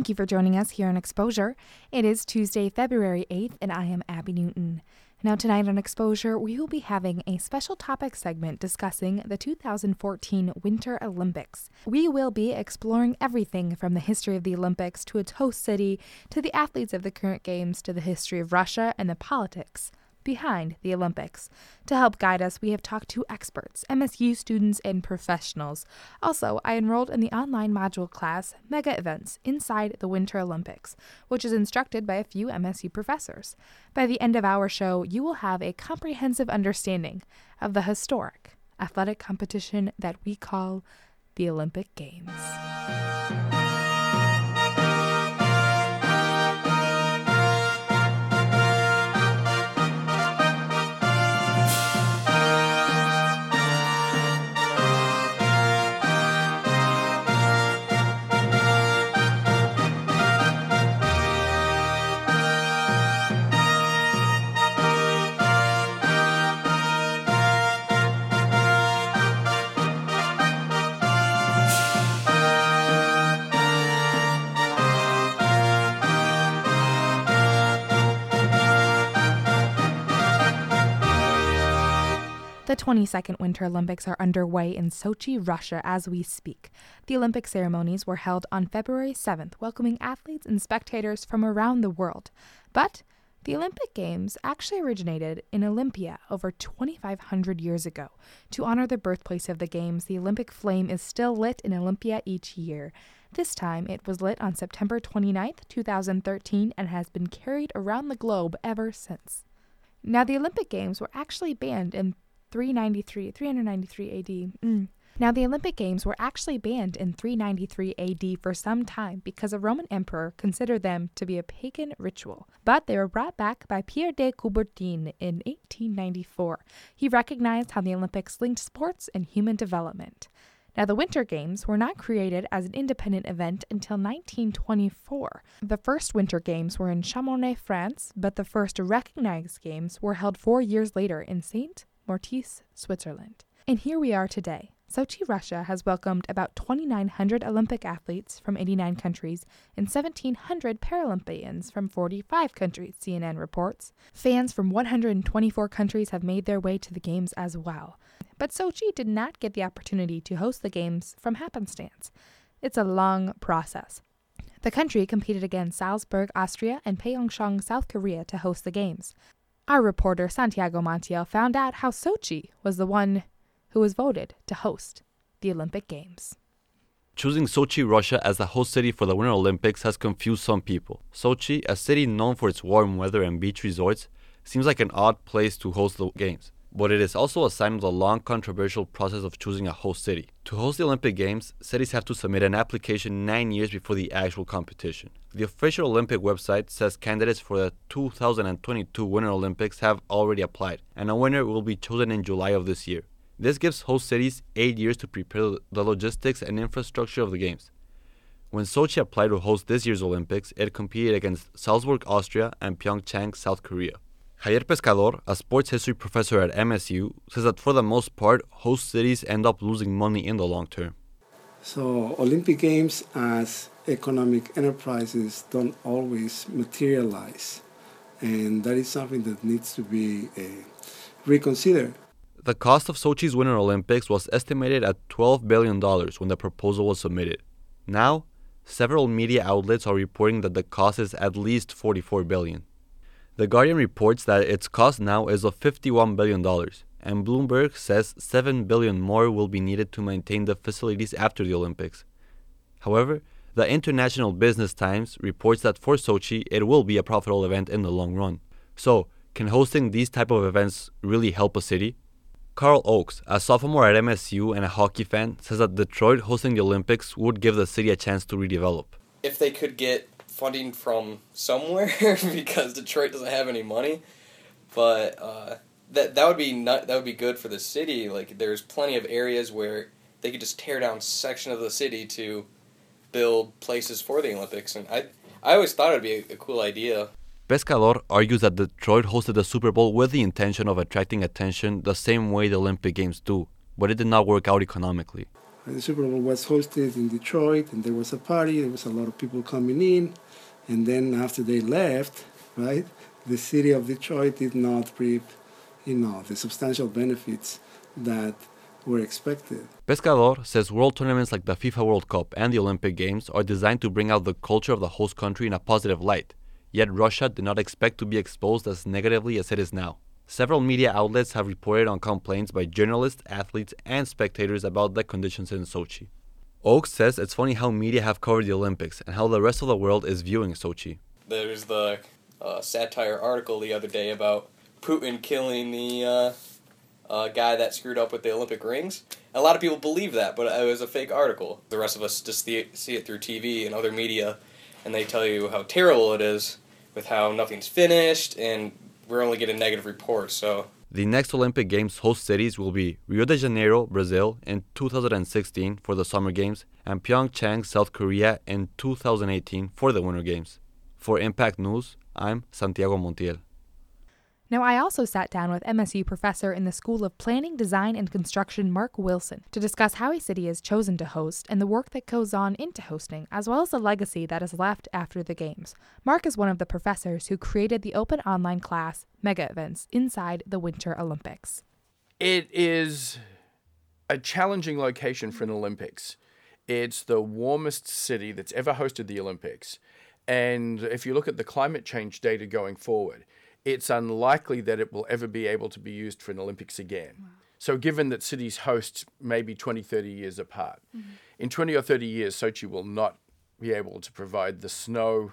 Thank you for joining us here on Exposure. It is Tuesday, February 8th, and I am Abby Newton. Now, tonight on Exposure, we will be having a special topic segment discussing the 2014 Winter Olympics. We will be exploring everything from the history of the Olympics to its host city, to the athletes of the current games, to the history of Russia and the politics behind the Olympics. To help guide us, we have talked to experts, MSU students, and professionals. Also, I enrolled in the online module class Mega Events Inside the Winter Olympics, which is instructed by a few MSU professors. By the end of our show, you will have a comprehensive understanding of the historic athletic competition that we call the Olympic Games. The 22nd Winter Olympics are underway in Sochi, Russia, as we speak. The Olympic ceremonies were held on February 7th, welcoming athletes and spectators from around the world. But the Olympic Games actually originated in Olympia over 2,500 years ago. To honor the birthplace of the Games, the Olympic flame is still lit in Olympia each year. This time, it was lit on September 29th, 2013, and has been carried around the globe ever since. Now, the Olympic Games were actually banned in 393, 393 AD. Mm. Now, the Olympic Games were actually banned in 393 AD for some time because a Roman emperor considered them to be a pagan ritual. But they were brought back by Pierre de Coubertin in 1894. He recognized how the Olympics linked sports and human development. Now, the Winter Games were not created as an independent event until 1924. The first Winter Games were in Chamonix, France, but the first recognized games were held four years later in St. Moritz, Switzerland. And here we are today. Sochi, Russia has welcomed about 2,900 Olympic athletes from 89 countries and 1,700 Paralympians from 45 countries, CNN reports. Fans from 124 countries have made their way to the Games as well. But Sochi did not get the opportunity to host the Games from happenstance. It's a long process. The country competed against Salzburg, Austria, and Pyeongchang, South Korea to host the Games. Our reporter Santiago Montiel found out how Sochi was the one who was voted to host the Olympic Games. Choosing Sochi, Russia as the host city for the Winter Olympics has confused some people. Sochi, a city known for its warm weather and beach resorts, seems like an odd place to host the Games but it is also a sign of the long controversial process of choosing a host city. To host the Olympic Games, cities have to submit an application nine years before the actual competition. The official Olympic website says candidates for the 2022 Winter Olympics have already applied, and a winner will be chosen in July of this year. This gives host cities eight years to prepare the logistics and infrastructure of the Games. When Sochi applied to host this year's Olympics, it competed against Salzburg, Austria, and Pyeongchang, South Korea. Javier Pescador, a sports history professor at MSU, says that for the most part, host cities end up losing money in the long term. So, Olympic Games as economic enterprises don't always materialize, and that is something that needs to be uh, reconsidered. The cost of Sochi's Winter Olympics was estimated at $12 billion when the proposal was submitted. Now, several media outlets are reporting that the cost is at least $44 billion. The Guardian reports that its cost now is of $51 billion, and Bloomberg says 7 billion more will be needed to maintain the facilities after the Olympics. However, the International Business Times reports that for Sochi, it will be a profitable event in the long run. So, can hosting these type of events really help a city? Carl Oakes, a sophomore at MSU and a hockey fan, says that Detroit hosting the Olympics would give the city a chance to redevelop. If they could get funding from somewhere, because Detroit doesn't have any money, but uh, that that would be not, that would be good for the city. Like there's plenty of areas where they could just tear down section of the city to build places for the Olympics, and I I always thought it'd be a, a cool idea. Pescador argues that Detroit hosted the Super Bowl with the intention of attracting attention the same way the Olympic Games do, but it did not work out economically. The Super Bowl was hosted in Detroit, and there was a party. There was a lot of people coming in, and then after they left, right, the city of Detroit did not reap, you know, the substantial benefits that were expected. Pescador says world tournaments like the FIFA World Cup and the Olympic Games are designed to bring out the culture of the host country in a positive light Yet Russia did not expect to be exposed as negatively as it is now. Several media outlets have reported on complaints by journalists, athletes, and spectators about the conditions in Sochi. Oakes says it's funny how media have covered the Olympics and how the rest of the world is viewing Sochi. There's the uh, satire article the other day about Putin killing the uh, uh, guy that screwed up with the Olympic rings. A lot of people believe that, but it was a fake article. The rest of us just see it, see it through TV and other media and they tell you how terrible it is with how nothing's finished and we're only getting negative reports. So the next Olympic Games host cities will be Rio de Janeiro, Brazil in 2016 for the Summer Games and Pyeongchang, South Korea in 2018 for the Winter Games. For Impact News, I'm Santiago Montiel. Now, I also sat down with MSU professor in the School of Planning, Design, and Construction, Mark Wilson, to discuss how a city is chosen to host and the work that goes on into hosting, as well as the legacy that is left after the Games. Mark is one of the professors who created the open online class Mega Events inside the Winter Olympics. It is a challenging location for an Olympics. It's the warmest city that's ever hosted the Olympics. And if you look at the climate change data going forward, it's unlikely that it will ever be able to be used for an Olympics again. Wow. So, given that cities host maybe 20, 30 years apart, mm-hmm. in 20 or 30 years, Sochi will not be able to provide the snow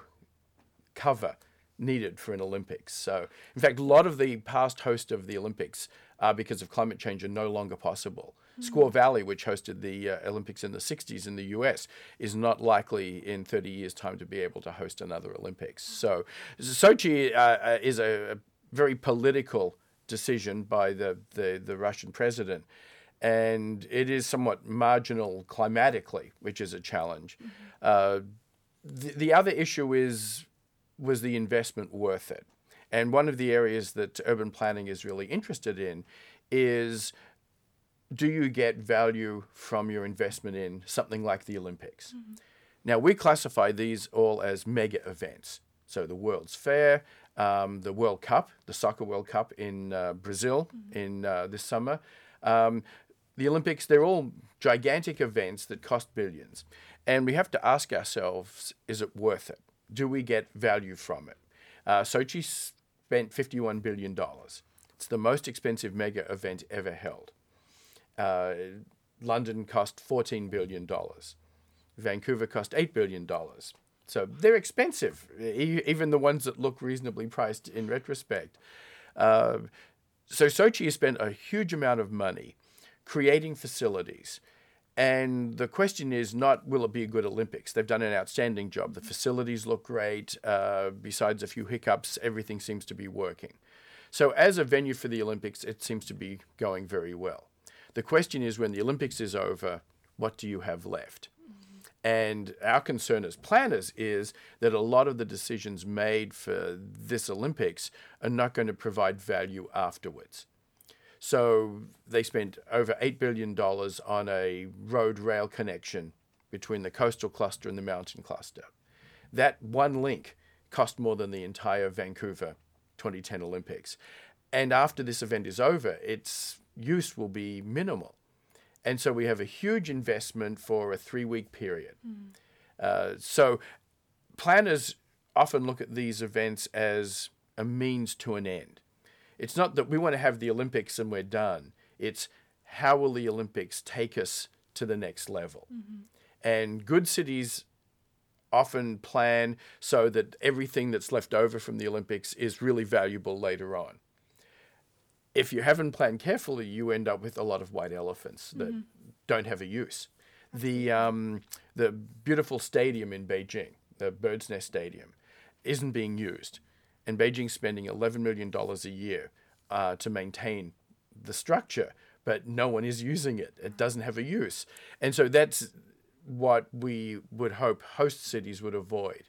cover needed for an Olympics. So, in fact, a lot of the past hosts of the Olympics, uh, because of climate change, are no longer possible. Squaw Valley, which hosted the uh, Olympics in the 60s in the US, is not likely in 30 years' time to be able to host another Olympics. So, Sochi uh, uh, is a, a, very political decision by the, the, the Russian president and it is somewhat marginal climatically, which is a challenge. Mm-hmm. Uh, the, the other issue is was the investment worth it? And one of the areas that urban planning is really interested in is do you get value from your investment in something like the Olympics? Mm-hmm. Now, we classify these all as mega events. So, the World's Fair, um, the World Cup, the Soccer World Cup in uh, Brazil mm-hmm. in uh, this summer. Um, the Olympics, they're all gigantic events that cost billions. And we have to ask ourselves is it worth it? Do we get value from it? Uh, Sochi spent $51 billion. It's the most expensive mega event ever held. Uh, London cost $14 billion. Vancouver cost $8 billion. So they're expensive, even the ones that look reasonably priced in retrospect. Uh, so Sochi has spent a huge amount of money creating facilities. And the question is not will it be a good Olympics? They've done an outstanding job. The facilities look great. Uh, besides a few hiccups, everything seems to be working. So, as a venue for the Olympics, it seems to be going very well. The question is when the Olympics is over, what do you have left? And our concern as planners is that a lot of the decisions made for this Olympics are not going to provide value afterwards. So they spent over $8 billion on a road rail connection between the coastal cluster and the mountain cluster. That one link cost more than the entire Vancouver 2010 Olympics. And after this event is over, its use will be minimal. And so we have a huge investment for a three week period. Mm. Uh, so planners often look at these events as a means to an end. It's not that we want to have the Olympics and we're done. It's how will the Olympics take us to the next level? Mm-hmm. And good cities often plan so that everything that's left over from the Olympics is really valuable later on if you haven't planned carefully, you end up with a lot of white elephants that don't have a use. The um, the beautiful stadium in Beijing, the Bird's Nest Stadium, isn't being used, and Beijing's spending eleven million dollars a year uh, to maintain the structure, but no one is using it. It doesn't have a use, and so that's what we would hope host cities would avoid.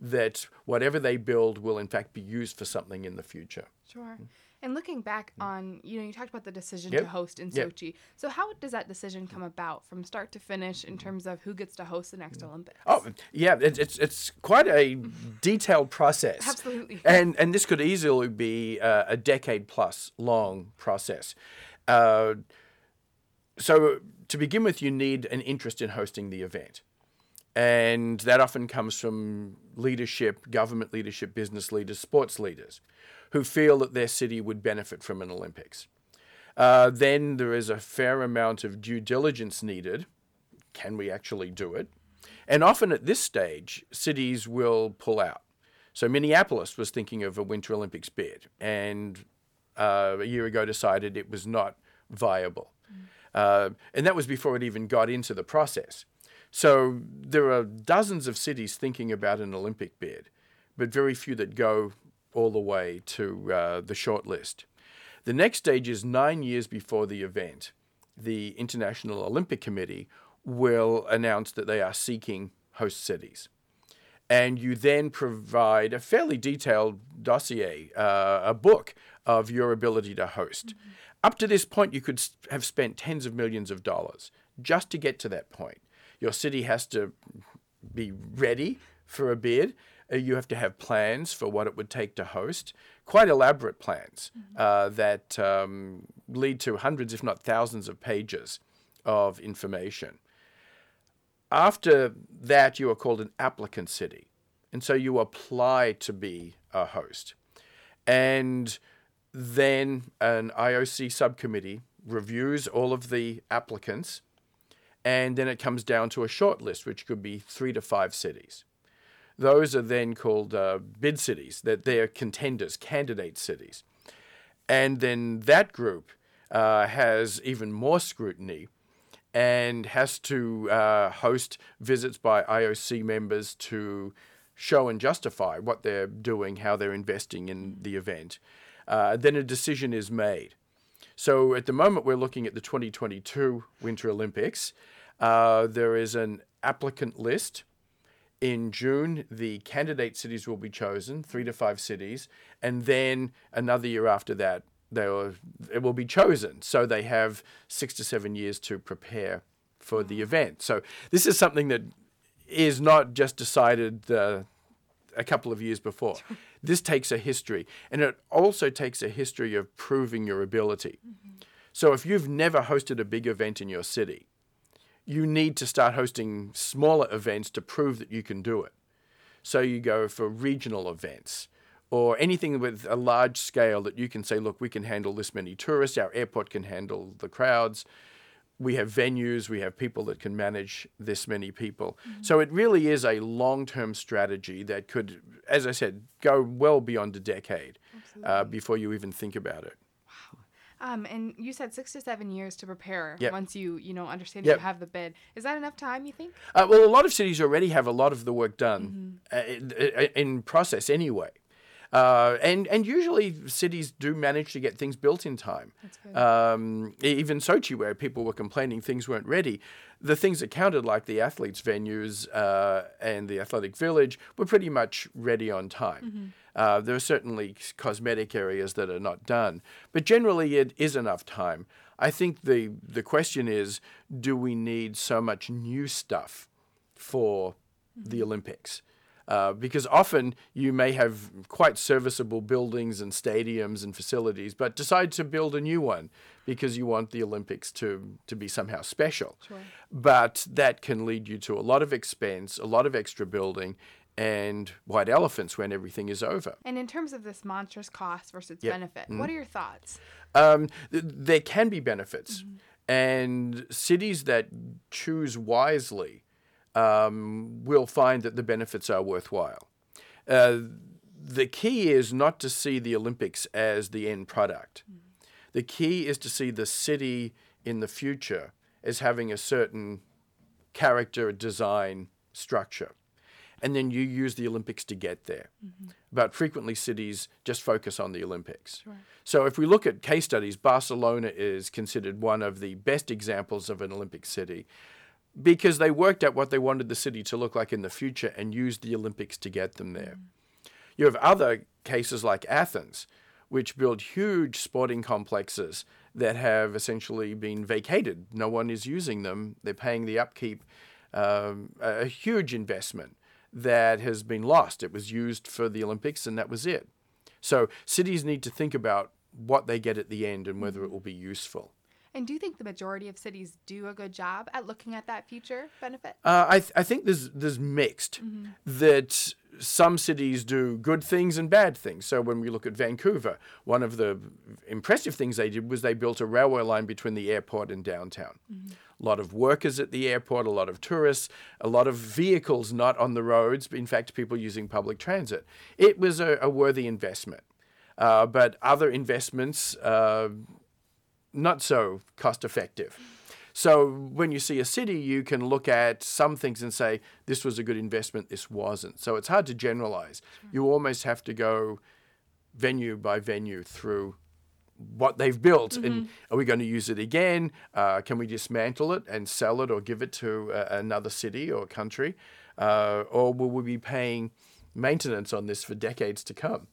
That whatever they build will in fact be used for something in the future. Sure. And looking back on, you know, you talked about the decision Yep. to host in Yep. Sochi. So how does that decision come about from start to finish in terms of who gets to host the next Olympics? Oh, yeah, it, it's it's quite a detailed process. Absolutely. And and this could easily be uh, a decade plus long process. Uh, so to begin with, you need an interest in hosting the event. And that often comes from leadership, government leadership, business leaders, sports leaders, who feel that their city would benefit from an Olympics. Uh, then there is a fair amount of due diligence needed. Can we actually do it? And often at this stage, cities will pull out. So Minneapolis was thinking of a Winter Olympics bid, and uh, a year ago decided it was not viable. Uh, and that was before it even got into the process. So there are dozens of cities thinking about an Olympic bid, but very few that go all the way to uh, the short list. The next stage is nine years before the event. The International Olympic Committee will announce that they are seeking host cities. And you then provide a fairly detailed dossier, uh, a book of your ability to host. Up to this point, you could have spent tens of millions of dollars just to get to that point. Your city has to be ready for a bid. Uh, you have to have plans for what it would take to host, quite elaborate plans uh, that um, lead to hundreds, if not thousands, of pages of information. After that, you are called an applicant city. And so you apply to be a host. And then an IOC subcommittee reviews all of the applicants. And then it comes down to a short list, which could be three to five cities. Those are then called uh, bid cities, that they're contenders, candidate cities. And then that group uh, has even more scrutiny and has to uh, host visits by IOC members to show and justify what they're doing, how they're investing in the event. Uh, then a decision is made. So at the moment, we're looking at the 2022 Winter Olympics. Uh, there is an applicant list. In June, the candidate cities will be chosen, three to five cities, and then another year after that, they will, it will be chosen. So they have six to seven years to prepare for the event. So this is something that is not just decided uh, a couple of years before. This takes a history, and it also takes a history of proving your ability. So if you've never hosted a big event in your city, you need to start hosting smaller events to prove that you can do it. So you go for regional events or anything with a large scale that you can say, look, we can handle this many tourists, our airport can handle the crowds. We have venues, we have people that can manage this many people. So it really is a long term strategy that could, as I said, go well beyond a decade uh, before you even think about it. Um, and you said six to seven years to prepare Yep. once you, you know, understand Yep. you have the bid. Is that enough time, you think? Uh, well, a lot of cities already have a lot of the work done uh, in, in process anyway. Uh, and and usually cities do manage to get things built in time. Um, even Sochi, where people were complaining things weren't ready, the things that counted, like the athletes' venues uh, and the athletic village, were pretty much ready on time. Uh, there are certainly cosmetic areas that are not done, but generally it is enough time. I think the the question is, do we need so much new stuff for the Olympics? Uh, because often you may have quite serviceable buildings and stadiums and facilities, but decide to build a new one because you want the Olympics to, to be somehow special. But that can lead you to a lot of expense, a lot of extra building, and white elephants when everything is over. And in terms of this monstrous cost versus Yep. benefit, what are your thoughts? Um, th- there can be benefits, and cities that choose wisely um, will find that the benefits are worthwhile. Uh, the key is not to see the Olympics as the end product. The key is to see the city in the future as having a certain character, design, structure. And then you use the Olympics to get there. But frequently, cities just focus on the Olympics. So, if we look at case studies, Barcelona is considered one of the best examples of an Olympic city because they worked out what they wanted the city to look like in the future and used the Olympics to get them there. You have other cases like Athens, which build huge sporting complexes that have essentially been vacated. No one is using them. They're paying the upkeep, um, a huge investment that has been lost. It was used for the Olympics and that was it. So cities need to think about what they get at the end and whether it will be useful. And do you think the majority of cities do a good job at looking at that future benefit? Uh, I, th- I think there's there's mixed that some cities do good things and bad things. So when we look at Vancouver, one of the impressive things they did was they built a railway line between the airport and downtown. A lot of workers at the airport, a lot of tourists, a lot of vehicles not on the roads, in fact, people using public transit. It was a, a worthy investment. Uh, but other investments, uh, not so cost effective. So when you see a city, you can look at some things and say, this was a good investment, this wasn't. So it's hard to generalize. You almost have to go venue by venue through what they've built. And are we going to use it again? Uh, can we dismantle it and sell it or give it to uh, another city or country? Uh, or will we be paying maintenance on this for decades to come?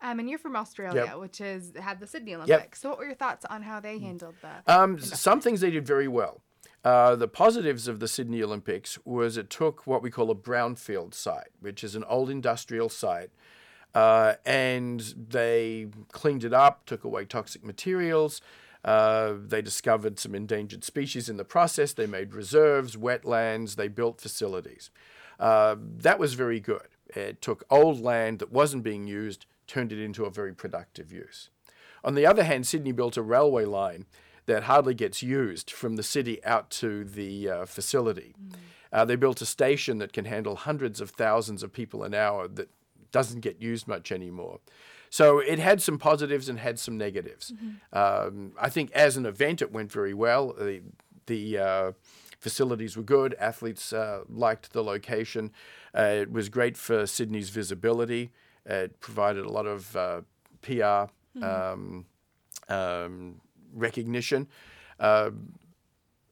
Um, and you're from Australia, Yep. which has had the Sydney Olympics. So, what were your thoughts on how they handled the? Um, some things they did very well. Uh, the positives of the Sydney Olympics was it took what we call a brownfield site, which is an old industrial site, uh, and they cleaned it up, took away toxic materials. Uh, they discovered some endangered species in the process. They made reserves, wetlands. They built facilities. Uh, that was very good. It took old land that wasn't being used, turned it into a very productive use. On the other hand, Sydney built a railway line that hardly gets used from the city out to the uh, facility. Uh, they built a station that can handle hundreds of thousands of people an hour that doesn't get used much anymore. So it had some positives and had some negatives. Um, I think as an event, it went very well. The, the uh, facilities were good. Athletes uh, liked the location. Uh, it was great for Sydney's visibility. It provided a lot of uh, PR um, um, recognition. Uh,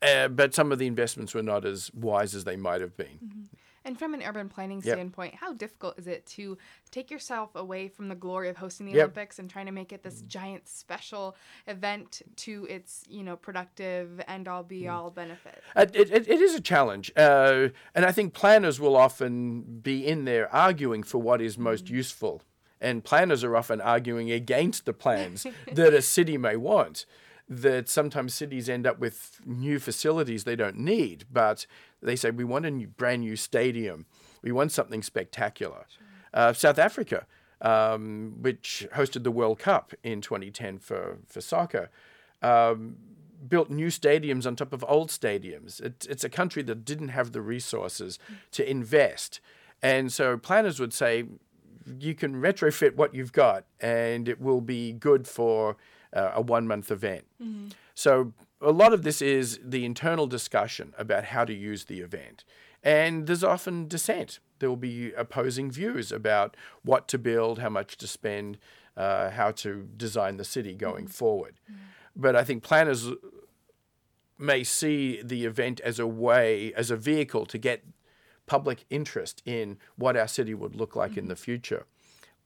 uh, but some of the investments were not as wise as they might have been. And from an urban planning Yep. standpoint, how difficult is it to take yourself away from the glory of hosting the Yep. Olympics and trying to make it this giant special event to its, you know, productive end all be all benefit? Uh, It, it, it is a challenge. Uh, and I think planners will often be in there arguing for what is most useful. And planners are often arguing against the plans that a city may want. That sometimes cities end up with new facilities they don't need, but they say, we want a new, brand new stadium. We want something spectacular. Uh, South Africa, um, which hosted the World Cup in 2010 for, for soccer, um, built new stadiums on top of old stadiums. It, it's a country that didn't have the resources to invest. And so planners would say, you can retrofit what you've got and it will be good for uh, a one month event. So a lot of this is the internal discussion about how to use the event. And there's often dissent. There will be opposing views about what to build, how much to spend, uh, how to design the city going forward. But I think planners may see the event as a way, as a vehicle to get public interest in what our city would look like in the future.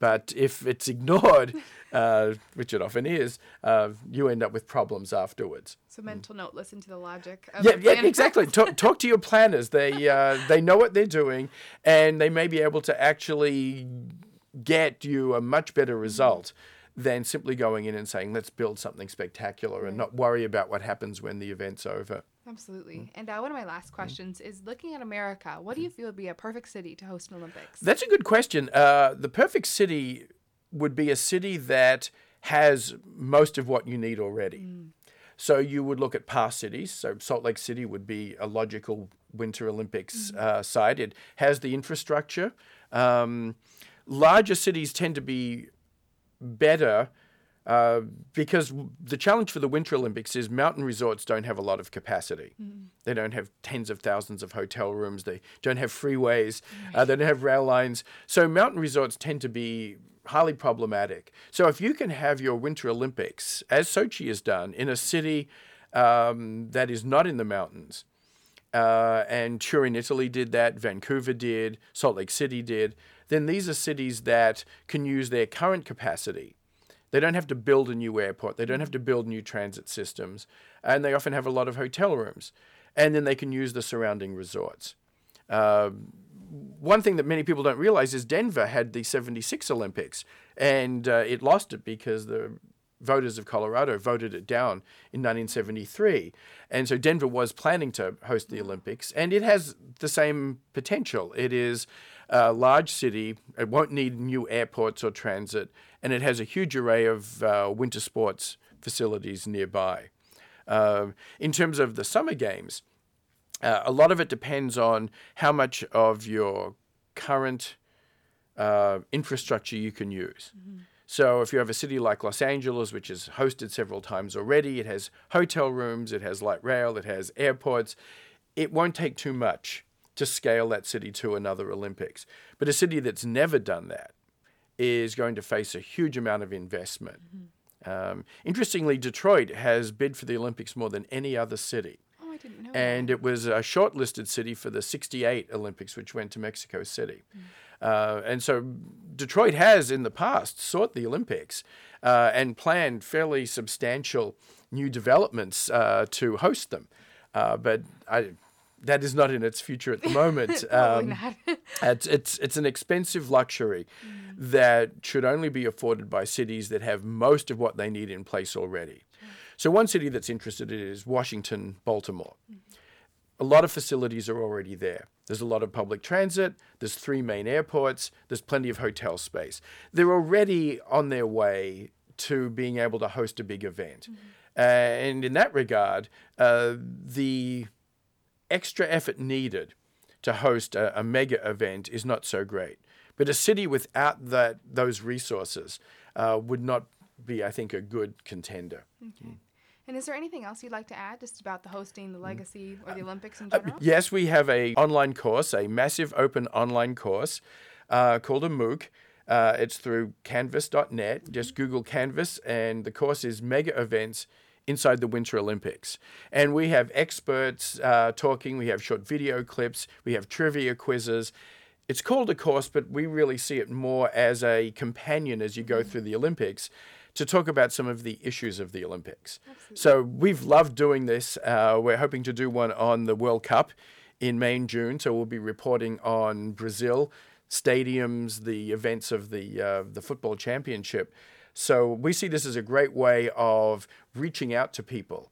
But if it's ignored, uh, which it often is, uh, you end up with problems afterwards. So, mental note: listen to the logic. Of Yeah, yeah, exactly. talk, talk to your planners. They uh, they know what they're doing, and they may be able to actually get you a much better result than simply going in and saying, "Let's build something spectacular," and not worry about what happens when the event's over. Absolutely. And uh, one of my last questions is: looking at America, what do you feel would be a perfect city to host an Olympics? That's a good question. Uh, the perfect city would be a city that has most of what you need already. So you would look at past cities. So Salt Lake City would be a logical Winter Olympics uh, site. It has the infrastructure. Um, larger cities tend to be better Uh, because the challenge for the Winter Olympics is mountain resorts don't have a lot of capacity. Mm. They don't have tens of thousands of hotel rooms. They don't have freeways. Uh, they don't have rail lines. So mountain resorts tend to be highly problematic. So if you can have your Winter Olympics, as Sochi has done, in a city um, that is not in the mountains, uh, and Turin, Italy did that, Vancouver did, Salt Lake City did, then these are cities that can use their current capacity. They don't have to build a new airport, they don't have to build new transit systems, and they often have a lot of hotel rooms. And then they can use the surrounding resorts. Uh, one thing that many people don't realize is Denver had the 76 Olympics, and uh, it lost it because the voters of Colorado voted it down in 1973. And so Denver was planning to host the Olympics, and it has the same potential. It is a large city, it won't need new airports or transit, and it has a huge array of uh, winter sports facilities nearby. Uh, in terms of the summer games, uh, a lot of it depends on how much of your current uh, infrastructure you can use. Mm-hmm. So if you have a city like Los Angeles, which has hosted several times already, it has hotel rooms, it has light rail, it has airports. It won't take too much to scale that city to another Olympics. But a city that's never done that is going to face a huge amount of investment. Mm-hmm. Um, interestingly, Detroit has bid for the Olympics more than any other city. Oh, I didn't know. And that. it was a shortlisted city for the 68 Olympics, which went to Mexico City. Mm. Uh, and so Detroit has in the past sought the Olympics uh, and planned fairly substantial new developments uh, to host them. Uh, but I, that is not in its future at the moment. um, it's, it's, it's an expensive luxury mm. that should only be afforded by cities that have most of what they need in place already. So, one city that's interested in is Washington, Baltimore. Mm a lot of facilities are already there. There's a lot of public transit, there's three main airports, there's plenty of hotel space. They're already on their way to being able to host a big event. Mm-hmm. Uh, and in that regard, uh, the extra effort needed to host a, a, mega event is not so great. But a city without that those resources uh, would not be, I think, a good contender. Okay. Mm. And is there anything else you'd like to add just about the hosting, the mm. legacy, or the Olympics in general? Uh, yes, we have a online course, a massive open online course uh, called a MOOC. Uh, it's through canvas.net. Just mm-hmm. Google Canvas, and the course is Mega Events Inside the Winter Olympics. And we have experts uh, talking, we have short video clips, we have trivia quizzes. It's called a course, but we really see it more as a companion as you go mm-hmm. through the Olympics to talk about some of the issues of the Olympics. Absolutely. So we've loved doing this. Uh, we're hoping to do one on the World Cup in May and June. So we'll be reporting on Brazil, stadiums, the events of the uh, the football championship. So we see this as a great way of reaching out to people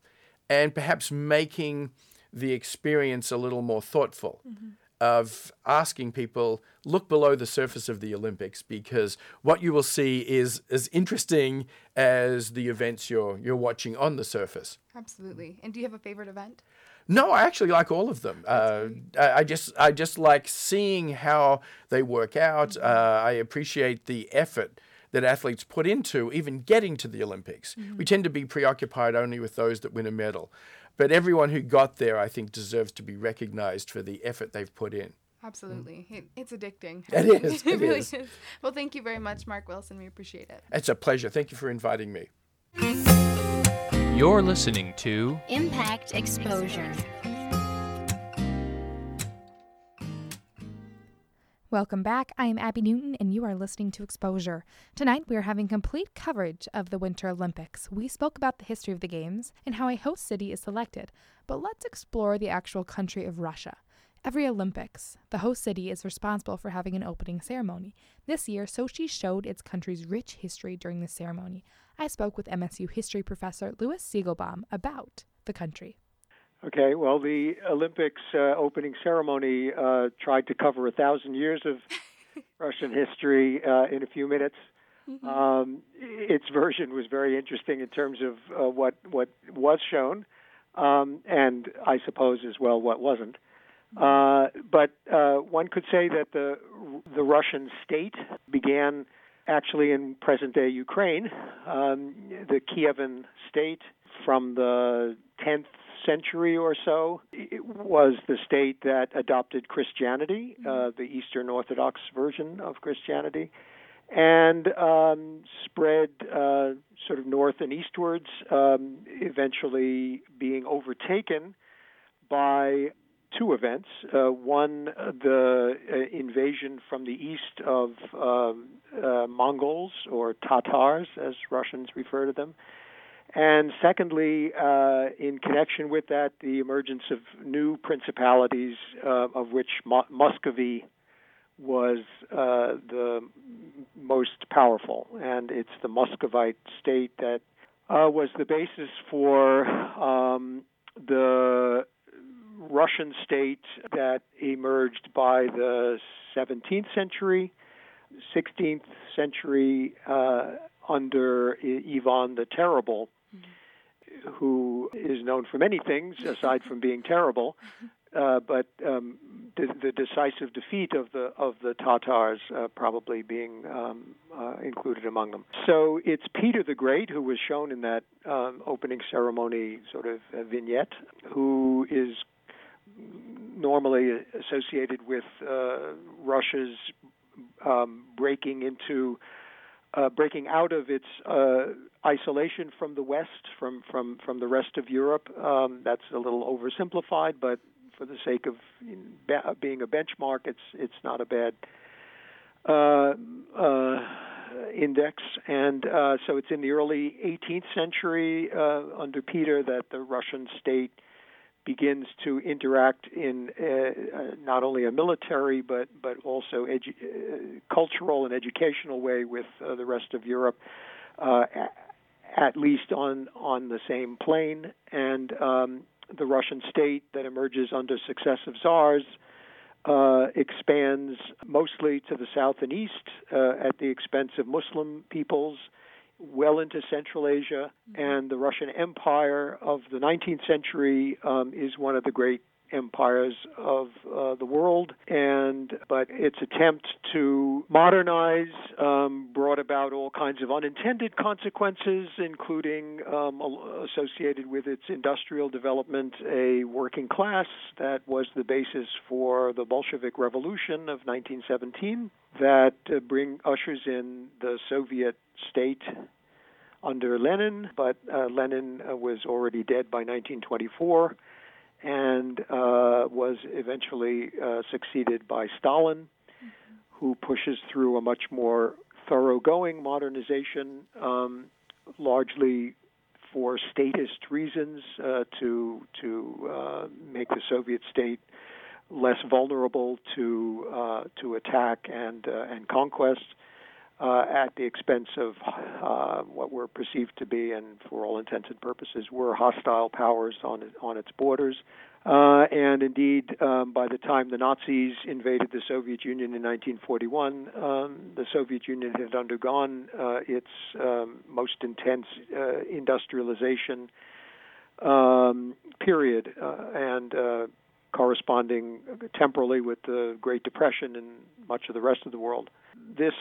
and perhaps making the experience a little more thoughtful. Mm-hmm of asking people look below the surface of the Olympics because what you will see is as interesting as the events you're you're watching on the surface. Absolutely. And do you have a favorite event? No, I actually like all of them. Uh, I, I, just I just like seeing how they work out. Mm-hmm. Uh, I appreciate the effort that athletes put into even getting to the Olympics. Mm-hmm. We tend to be preoccupied only with those that win a medal. But everyone who got there, I think, deserves to be recognized for the effort they've put in. Absolutely. It, it's addicting. It is. it, really is. is. Well, thank you very much, Mark Wilson. We appreciate it. It's a pleasure. Thank you for inviting me. You're listening to Impact Exposure. Welcome back. I am Abby Newton, and you are listening to Exposure. Tonight, we are having complete coverage of the Winter Olympics. We spoke about the history of the Games and how a host city is selected, but let's explore the actual country of Russia. Every Olympics, the host city is responsible for having an opening ceremony. This year, Sochi showed its country's rich history during the ceremony. I spoke with MSU history professor Lewis Siegelbaum about the country. Okay, well, the Olympics uh, opening ceremony uh, tried to cover a thousand years of Russian history uh, in a few minutes. Mm-hmm. Um, its version was very interesting in terms of uh, what what was shown, um, and I suppose as well what wasn't. Mm-hmm. Uh, but uh, one could say that the the Russian state began actually in present day Ukraine. Um, the Kievan state from the 10th century or so it was the state that adopted Christianity, uh, the Eastern Orthodox version of Christianity, and um, spread uh, sort of north and eastwards, um, eventually being overtaken by two events. Uh, one, the uh, invasion from the east of um, uh, Mongols or Tatars, as Russians refer to them. And secondly, uh, in connection with that, the emergence of new principalities, uh, of which Mo- Muscovy was uh, the most powerful. And it's the Muscovite state that was the basis for um, the Russian state that emerged by the 17th century, 16th century uh, under Ivan the Terrible. Who is known for many things aside from being terrible. Uh, but um, the, the, decisive defeat of the of the Tatars uh, probably being um, uh, included among them. So it's Peter the Great who was shown in that um, opening ceremony sort of vignette, who is normally associated with uh, Russia's um, breaking into uh, breaking out of its uh, isolation from the West, from from from the rest of Europe. Um, that's a little oversimplified, but for the sake of being a benchmark, it's it's not a bad uh, uh, index. And uh, so it's in the early 18th century uh, under Peter that the Russian state begins to interact in uh, uh, not only a military but but also edu- uh, cultural and educational way with uh, the rest of Europe, uh, at least on on the same plane. And um, the Russian state that emerges under successive czars. Uh, expands mostly to the south and east at the expense of Muslim peoples, well into Central Asia, mm-hmm. and the Russian Empire of the 19th century um, is one of the great empires of uh, the world, and but its attempt to modernize um, brought about all kinds of unintended consequences, including um, associated with its industrial development, a working class that was the basis for the Bolshevik Revolution of 1917, that uh, bring ushers in the Soviet state under Lenin, but uh, Lenin uh, was already dead by 1924 and uh, was eventually uh, succeeded by Stalin, who pushes through a much more thoroughgoing modernization, um, largely for statist reasons uh, to to uh, make the Soviet state less vulnerable to uh, to attack and uh, and conquest uh, at the expense of uh, what were perceived to be, and for all intents and purposes, were hostile powers on on its borders. Uh, and indeed, um, by the time the Nazis invaded the Soviet Union in 1941, um, the Soviet Union had undergone uh, its um, most intense uh, industrialization um, period, uh, and corresponding temporally with the Great Depression in much of the rest of the world. This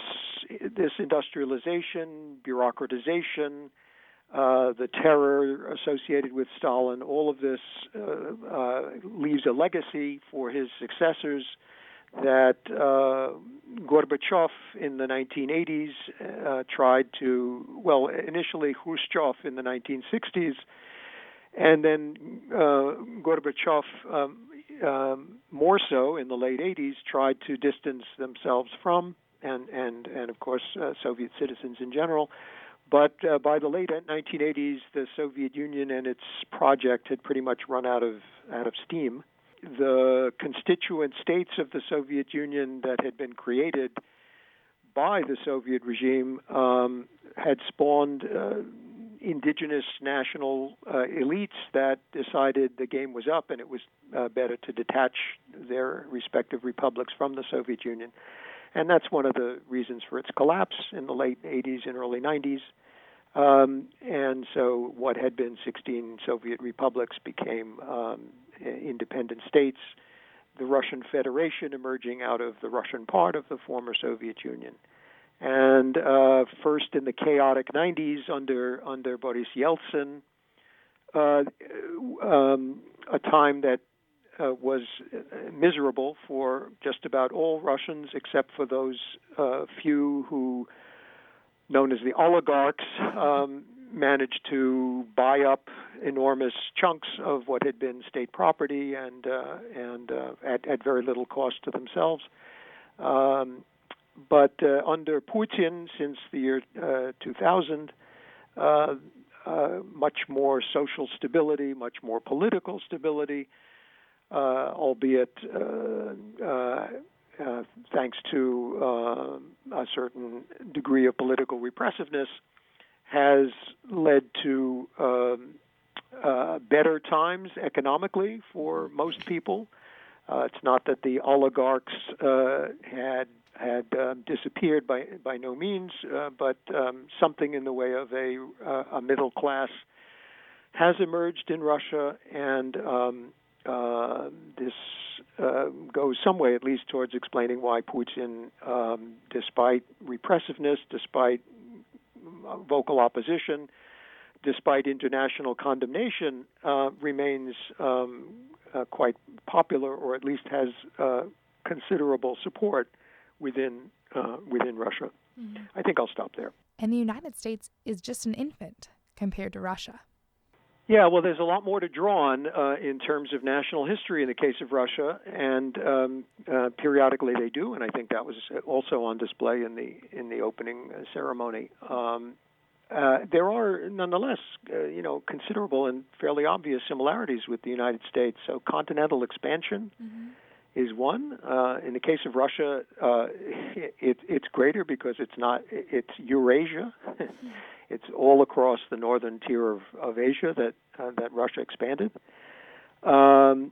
this industrialization, bureaucratization, uh, the terror associated with Stalin, all of this uh, uh, leaves a legacy for his successors that uh, Gorbachev in the 1980s uh, tried to, well, initially Khrushchev in the 1960s, and then uh, Gorbachev um, um, more so in the late 80s tried to distance themselves from and and and of course uh, Soviet citizens in general. But uh, by the late 1980s, the Soviet Union and its project had pretty much run out of out of steam. The constituent states of the Soviet Union that had been created by the Soviet regime um, had spawned uh, indigenous national uh, elites that decided the game was up and it was uh, better to detach their respective republics from the Soviet Union and that's one of the reasons for its collapse in the late 80s and early 90s. Um, and so, what had been 16 Soviet republics became um, independent states. The Russian Federation emerging out of the Russian part of the former Soviet Union, And uh, first in the chaotic 90s under under Boris Yeltsin, uh, um, a time that uh, was miserable for just about all Russians, except for those uh, few who, known as the oligarchs, um, managed to buy up enormous chunks of what had been state property and uh, and uh, at, at very little cost to themselves. Um, but uh, under Putin, since the year uh, 2000, uh, uh, much more social stability, much more political stability, uh, albeit thanks to a certain degree of political repressiveness, has led to um, uh, better times economically for most people. Uh, it's not that the oligarchs uh, had had um, disappeared by by no means, uh, but um, something in the way of a uh, a middle class has emerged in Russia, and um, uh, this uh, goes some way, at least, towards explaining why Putin, um, despite repressiveness, despite vocal opposition, despite international condemnation, uh, remains um, uh, quite popular, or at least has considerable support within uh, within Russia. Mm-hmm. I think I'll stop there. And the United States is just an infant compared to Russia. Yeah, well, there's a lot more to draw on uh, in terms of national history in the case of Russia, and um, uh, periodically they do, and I think that was also on display in the in the opening ceremony. Um, uh, there are nonetheless, uh, you know, considerable and fairly obvious similarities with the United States. So continental expansion mm-hmm. Is one. Uh, in the case of Russia, uh, it, it's greater because it's not it's Eurasia. It's all across the northern tier of, of Asia that uh, that Russia expanded. Um,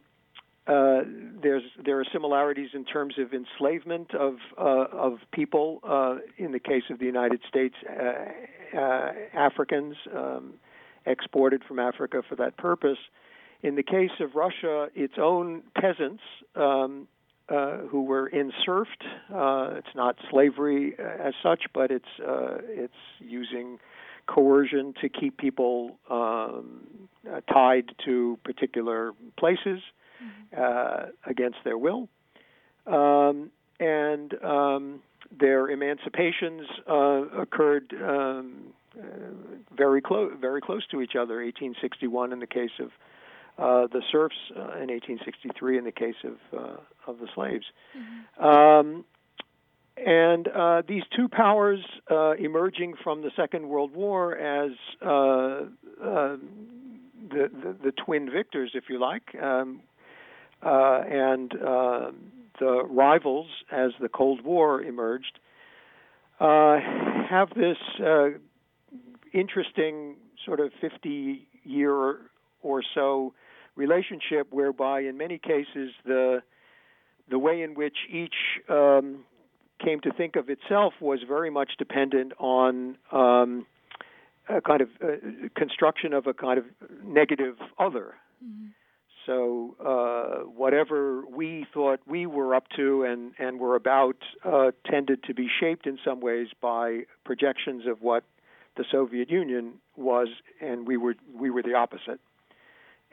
uh, there's there are similarities in terms of enslavement of uh, of people. Uh, in the case of the United States, Africans um, exported from Africa for that purpose. In the case of Russia, its own peasants um, uh, who were enserfed. it's not slavery as such, but it's it's using coercion to keep people um, tied to particular places uh, against their will. Um, and um, their emancipations uh, occurred um, uh, very close, very close to each other. 1861 in the case of uh, the serfs, uh, in 1863 in the case of uh, of the slaves. Mm-hmm. Um, and uh, these two powers uh, emerging from the Second World War as uh, uh, the, the, the twin victors, if you like, um, uh, and uh, the rivals as the Cold War emerged uh, have this uh, interesting sort of 50 year or so relationship whereby in many cases the the way in which each um, came to think of itself was very much dependent on um, a kind of uh, construction of a kind of negative other. Mm-hmm. So uh, whatever we thought we were up to and, and were about uh, tended to be shaped in some ways by projections of what the Soviet Union was, and we were we were the opposite.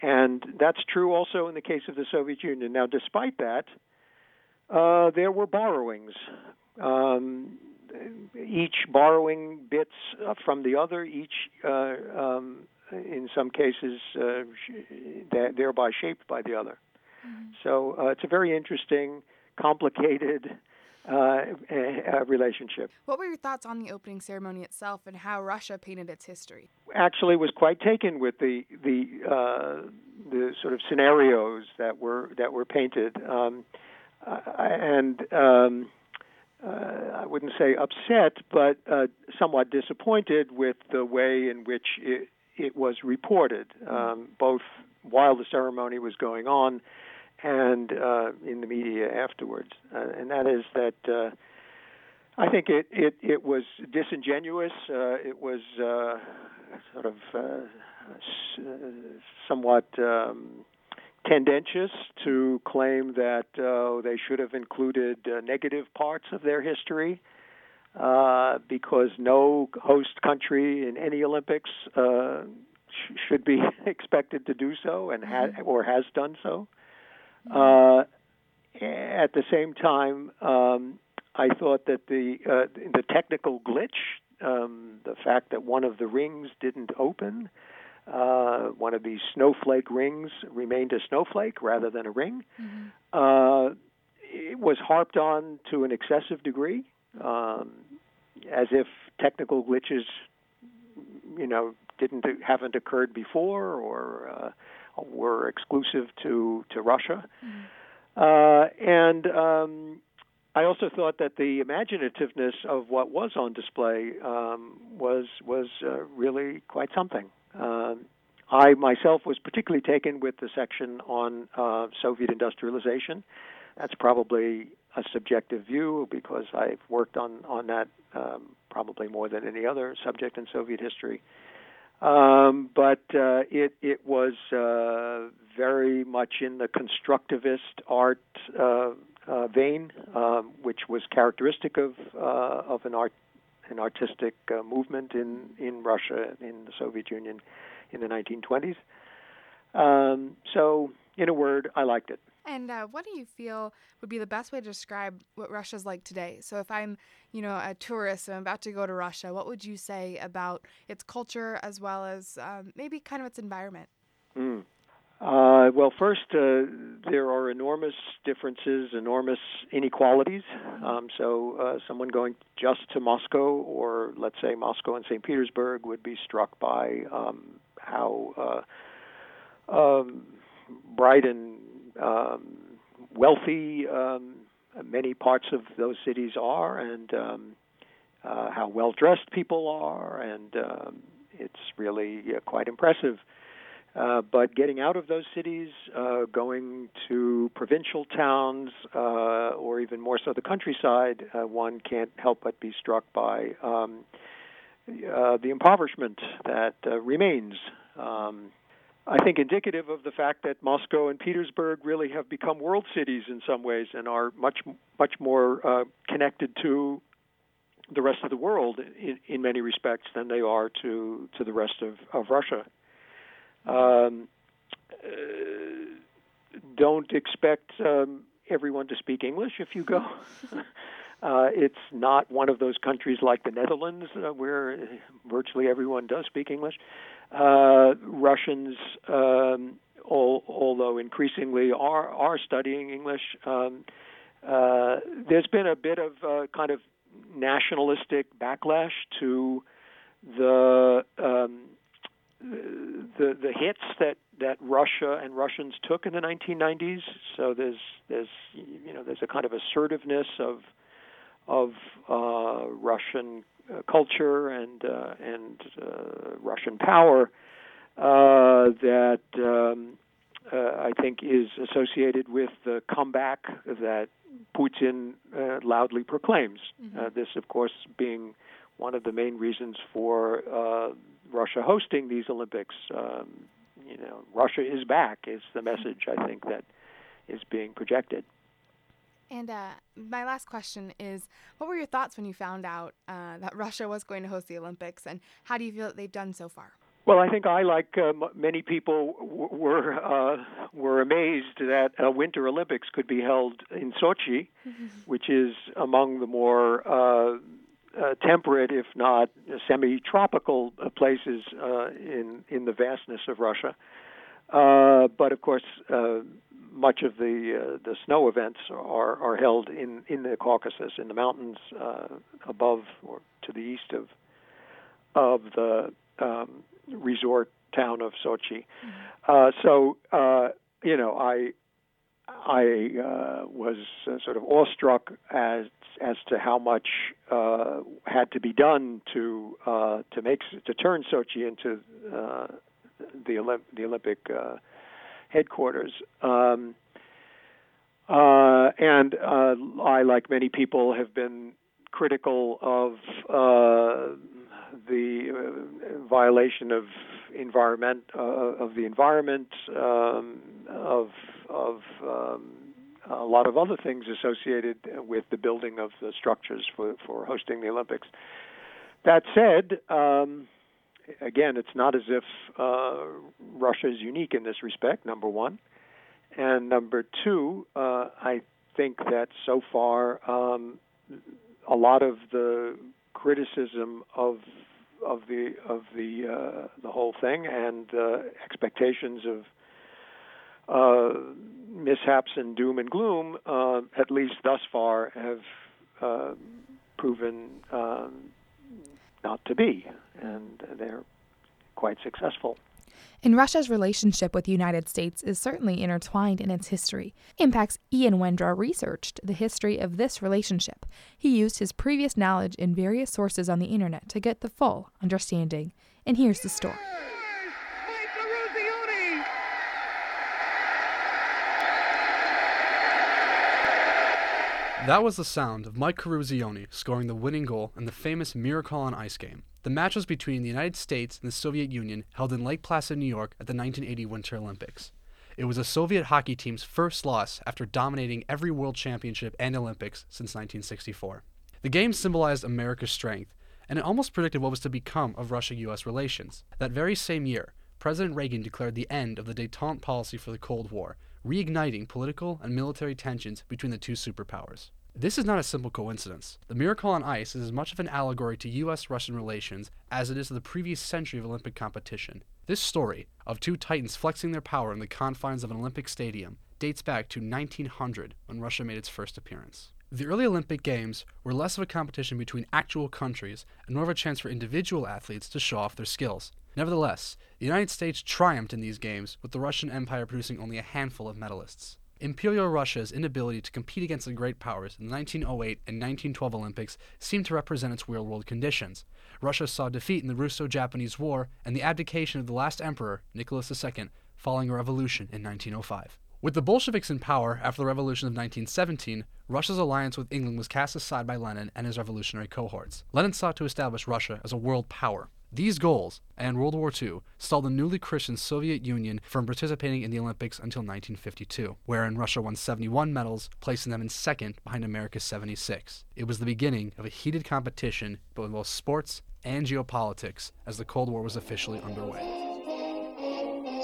And that's true also in the case of the Soviet Union. Now, despite that, uh, there were borrowings. Um, each borrowing bits from the other, each uh, um, in some cases uh, thereby shaped by the other. Mm-hmm. So uh, it's a very interesting, complicated uh, relationship. What were your thoughts on the opening ceremony itself and how Russia painted its history? Actually, was quite taken with the the uh, the sort of scenarios that were that were painted, um, and. Um, uh, I wouldn't say upset, but uh, somewhat disappointed with the way in which it, it was reported, um, both while the ceremony was going on and uh, in the media afterwards. Uh, and that is that uh, I think it, it, it was disingenuous. Uh, it was uh, sort of uh, s- somewhat um, tendentious to claim that uh, they should have included uh, negative parts of their history. uh, because no host country in any Olympics uh, sh- should be expected to do so and ha- or has done so. Uh, at the same time, um, I thought that the uh, the technical glitch, um, the fact that one of the rings didn't open, uh, one of these snowflake rings remained a snowflake rather than a ring, uh, it was harped on to an excessive degree, um, as if technical glitches, you know, didn't haven't occurred before or uh, were exclusive to to Russia. Uh, and um, I also thought that the imaginativeness of what was on display um, was was uh, really quite something. Um, I myself was particularly taken with the section on uh, Soviet industrialization. That's probably a subjective view because I've worked on on that um, probably more than any other subject in Soviet history. Um, but uh, it it was uh, very much in the constructivist art uh, uh, vein, um, which was characteristic of uh, of an art an artistic uh, movement in in Russia in the Soviet Union in the 1920s. Um, so, in a word, I liked it. And uh, what do you feel would be the best way to describe what Russia's like today? So, if I'm, you know, a tourist and I'm about to go to Russia, what would you say about its culture as well as um, maybe kind of its environment? Mm. Uh, well, first, uh, there are enormous differences, enormous inequalities. Um, so, uh, someone going just to Moscow, or let's say Moscow and St. Petersburg, would be struck by um, how uh, um, bright and um, wealthy um, many parts of those cities are, and um, uh, how well dressed people are, and um, it's really uh, quite impressive. Uh, but getting out of those cities, uh, going to provincial towns, uh, or even more so the countryside, uh, one can't help but be struck by um, uh, the impoverishment that uh, remains. Um, I think indicative of the fact that Moscow and Petersburg really have become world cities in some ways and are much much more uh, connected to the rest of the world in, in many respects than they are to to the rest of, of Russia. Um, uh, don't expect um, everyone to speak English if you go. Uh, it's not one of those countries like the Netherlands uh, where virtually everyone does speak English. Uh, Russians, um, all, although increasingly are are studying English, um, uh, there's been a bit of uh, kind of nationalistic backlash to the um, the the hits that that Russia and Russians took in the 1990s. So there's there's you know there's a kind of assertiveness of of uh, Russian culture and uh, and uh, Russian power uh, that um, uh, I think is associated with the comeback that Putin loudly proclaims. Mm-hmm. this, of course, being one of the main reasons for Russia hosting these Olympics. Um, you know, Russia is back is the message I think that is being projected. And uh, my last question is what were your thoughts when you found out uh, that Russia was going to host the Olympics, and how do you feel that they've done so far? Well, I think I, like uh, m- many people, w- were uh, were amazed that a Winter Olympics could be held in Sochi, which is among the more uh, uh, temperate, if not semi-tropical, uh, places uh, in in the vastness of Russia. Uh, but of course, uh, much of the uh, the snow events are are held in in the Caucasus, in the mountains uh, above or to the east of of the um, resort town of Sochi. Uh, so uh, you know, I I uh, was uh, sort of awestruck as as to how much uh, had to be done to uh, to make to turn Sochi into uh, the Olymp- the Olympic uh, headquarters. Um, uh, and uh, I, like many people, have been critical of uh, the uh, violation of environment uh, of the environment, um, of of um, a lot of other things associated with the building of the structures for, for hosting the Olympics. That said, um, again, it's not as if uh, Russia is unique in this respect, number one. And number two, uh, I think that so far um, a lot of the criticism of of the of the uh, the whole thing and uh, expectations of uh, mishaps and doom and gloom, uh, at least thus far, have proven um, not to be, and they're quite successful. And Russia's relationship with the United States is certainly intertwined in its history. Impact's Ian Wendra researched the history of this relationship. He used his previous knowledge in various sources on the internet to get the full understanding. And here's the story. That was the sound of Mike Eruzione scoring the winning goal in the famous Miracle on Ice game. The match was between the United States and the Soviet Union held in Lake Placid, New York at the 1980 Winter Olympics. It was the Soviet hockey team's first loss after dominating every World Championship and Olympics since 1964. The game symbolized America's strength, and it almost predicted what was to become of Russia US relations. That very same year, President Reagan declared the end of the detente policy for the Cold War, reigniting political and military tensions between the two superpowers. This is not a simple coincidence. The Miracle on Ice is as much of an allegory to US Russian relations as it is to the previous century of Olympic competition. This story, of two titans flexing their power in the confines of an Olympic stadium, dates back to 1900 when Russia made its first appearance. The early Olympic Games were less of a competition between actual countries and more of a chance for individual athletes to show off their skills. Nevertheless, the United States triumphed in these games, with the Russian Empire producing only a handful of medalists. Imperial Russia's inability to compete against the great powers in the 1908 and 1912 Olympics seemed to represent its real world conditions. Russia saw defeat in the Russo Japanese War and the abdication of the last emperor, Nicholas II, following a revolution in 1905. With the Bolsheviks in power after the revolution of 1917, Russia's alliance with England was cast aside by Lenin and his revolutionary cohorts. Lenin sought to establish Russia as a world power, these goals, and World War II, stalled the newly Christian Soviet Union from participating in the Olympics until 1952, wherein Russia won 71 medals, placing them in second behind America's 76. It was the beginning of a heated competition both in both sports and geopolitics as the Cold War was officially underway.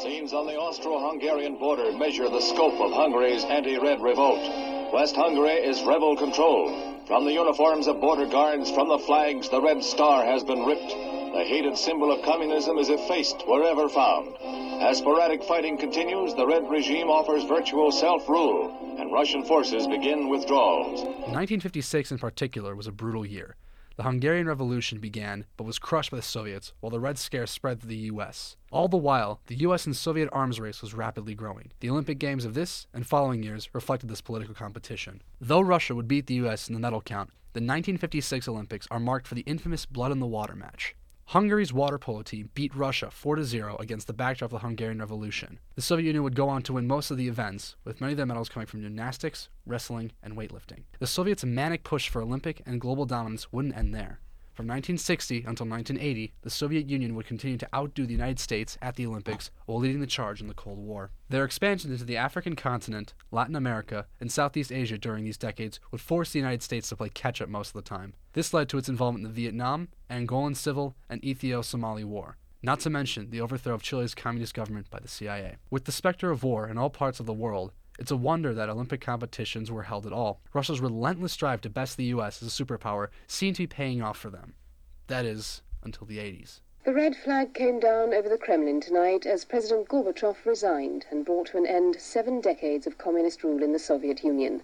Scenes on the Austro-Hungarian border measure the scope of Hungary's anti-red revolt. West Hungary is rebel controlled. From the uniforms of border guards, from the flags, the red star has been ripped. The hated symbol of communism is effaced wherever found. As sporadic fighting continues, the Red regime offers virtual self-rule, and Russian forces begin withdrawals. 1956 in particular was a brutal year. The Hungarian Revolution began, but was crushed by the Soviets, while the Red Scare spread through the U.S. All the while, the U.S. and Soviet arms race was rapidly growing. The Olympic Games of this and following years reflected this political competition. Though Russia would beat the U.S. in the medal count, the 1956 Olympics are marked for the infamous blood in the water match. Hungary's water polo team beat Russia 4 0 against the backdrop of the Hungarian Revolution. The Soviet Union would go on to win most of the events, with many of their medals coming from gymnastics, wrestling, and weightlifting. The Soviets' manic push for Olympic and global dominance wouldn't end there. From 1960 until 1980, the Soviet Union would continue to outdo the United States at the Olympics while leading the charge in the Cold War. Their expansion into the African continent, Latin America, and Southeast Asia during these decades would force the United States to play catch up most of the time. This led to its involvement in the Vietnam, Angolan Civil, and Ethio Somali War not to mention the overthrow of Chile's communist government by the CIA. With the specter of war in all parts of the world, it's a wonder that Olympic competitions were held at all. Russia's relentless drive to best the U.S. as a superpower seemed to be paying off for them. That is, until the 80s. The red flag came down over the Kremlin tonight as President Gorbachev resigned and brought to an end seven decades of communist rule in the Soviet Union.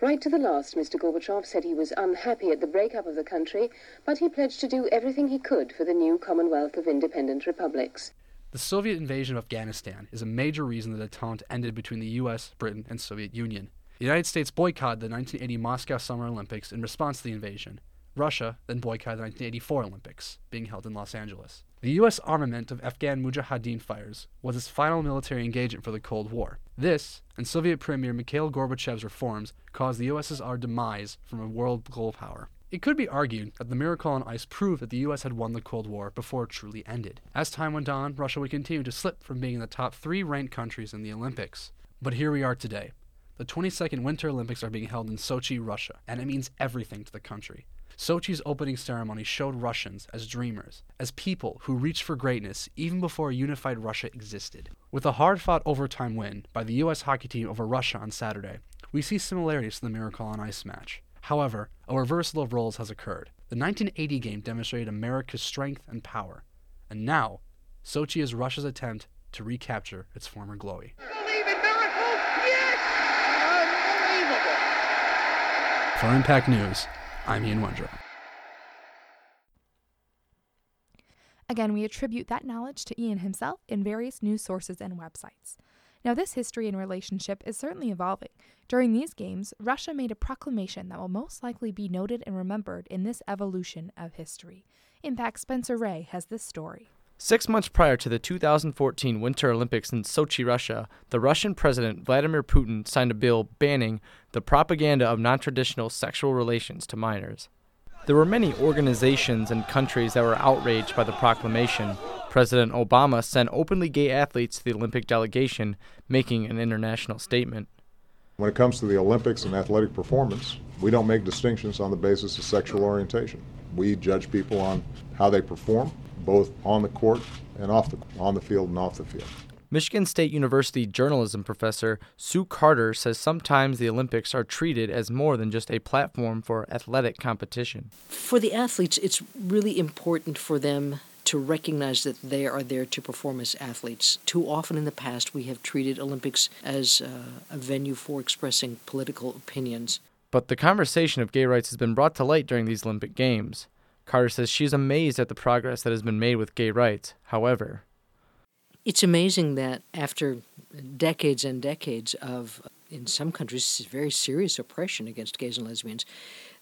Right to the last, Mr. Gorbachev said he was unhappy at the breakup of the country, but he pledged to do everything he could for the new Commonwealth of Independent Republics. The Soviet invasion of Afghanistan is a major reason the detente ended between the US, Britain, and Soviet Union. The United States boycotted the 1980 Moscow Summer Olympics in response to the invasion. Russia then boycotted the 1984 Olympics, being held in Los Angeles. The U.S. armament of Afghan Mujahideen fighters was its final military engagement for the Cold War. This, and Soviet Premier Mikhail Gorbachev's reforms, caused the USSR demise from a world global power. It could be argued that the miracle on ice proved that the US had won the Cold War before it truly ended. As time went on, Russia would continue to slip from being in the top three ranked countries in the Olympics. But here we are today. the 22nd Winter Olympics are being held in Sochi, Russia, and it means everything to the country. Sochi's opening ceremony showed Russians as dreamers, as people who reached for greatness even before a unified Russia existed. With a hard fought overtime win by the U.S. hockey team over Russia on Saturday, we see similarities to the Miracle on Ice match. However, a reversal of roles has occurred. The 1980 game demonstrated America's strength and power, and now, Sochi is Russia's attempt to recapture its former glory. For Impact News, I'm Ian Wendrow. Again, we attribute that knowledge to Ian himself in various news sources and websites. Now, this history and relationship is certainly evolving. During these games, Russia made a proclamation that will most likely be noted and remembered in this evolution of history. Impact Spencer Ray has this story. Six months prior to the 2014 Winter Olympics in Sochi, Russia, the Russian President Vladimir Putin signed a bill banning the propaganda of non traditional sexual relations to minors. There were many organizations and countries that were outraged by the proclamation. President Obama sent openly gay athletes to the Olympic delegation, making an international statement. When it comes to the Olympics and athletic performance, we don't make distinctions on the basis of sexual orientation. We judge people on how they perform both on the court and off the on the field and off the field. Michigan State University journalism professor Sue Carter says sometimes the Olympics are treated as more than just a platform for athletic competition. For the athletes, it's really important for them to recognize that they are there to perform as athletes. Too often in the past, we have treated Olympics as uh, a venue for expressing political opinions. But the conversation of gay rights has been brought to light during these Olympic Games. Carter says she's amazed at the progress that has been made with gay rights. However, it's amazing that after decades and decades of, in some countries, very serious oppression against gays and lesbians,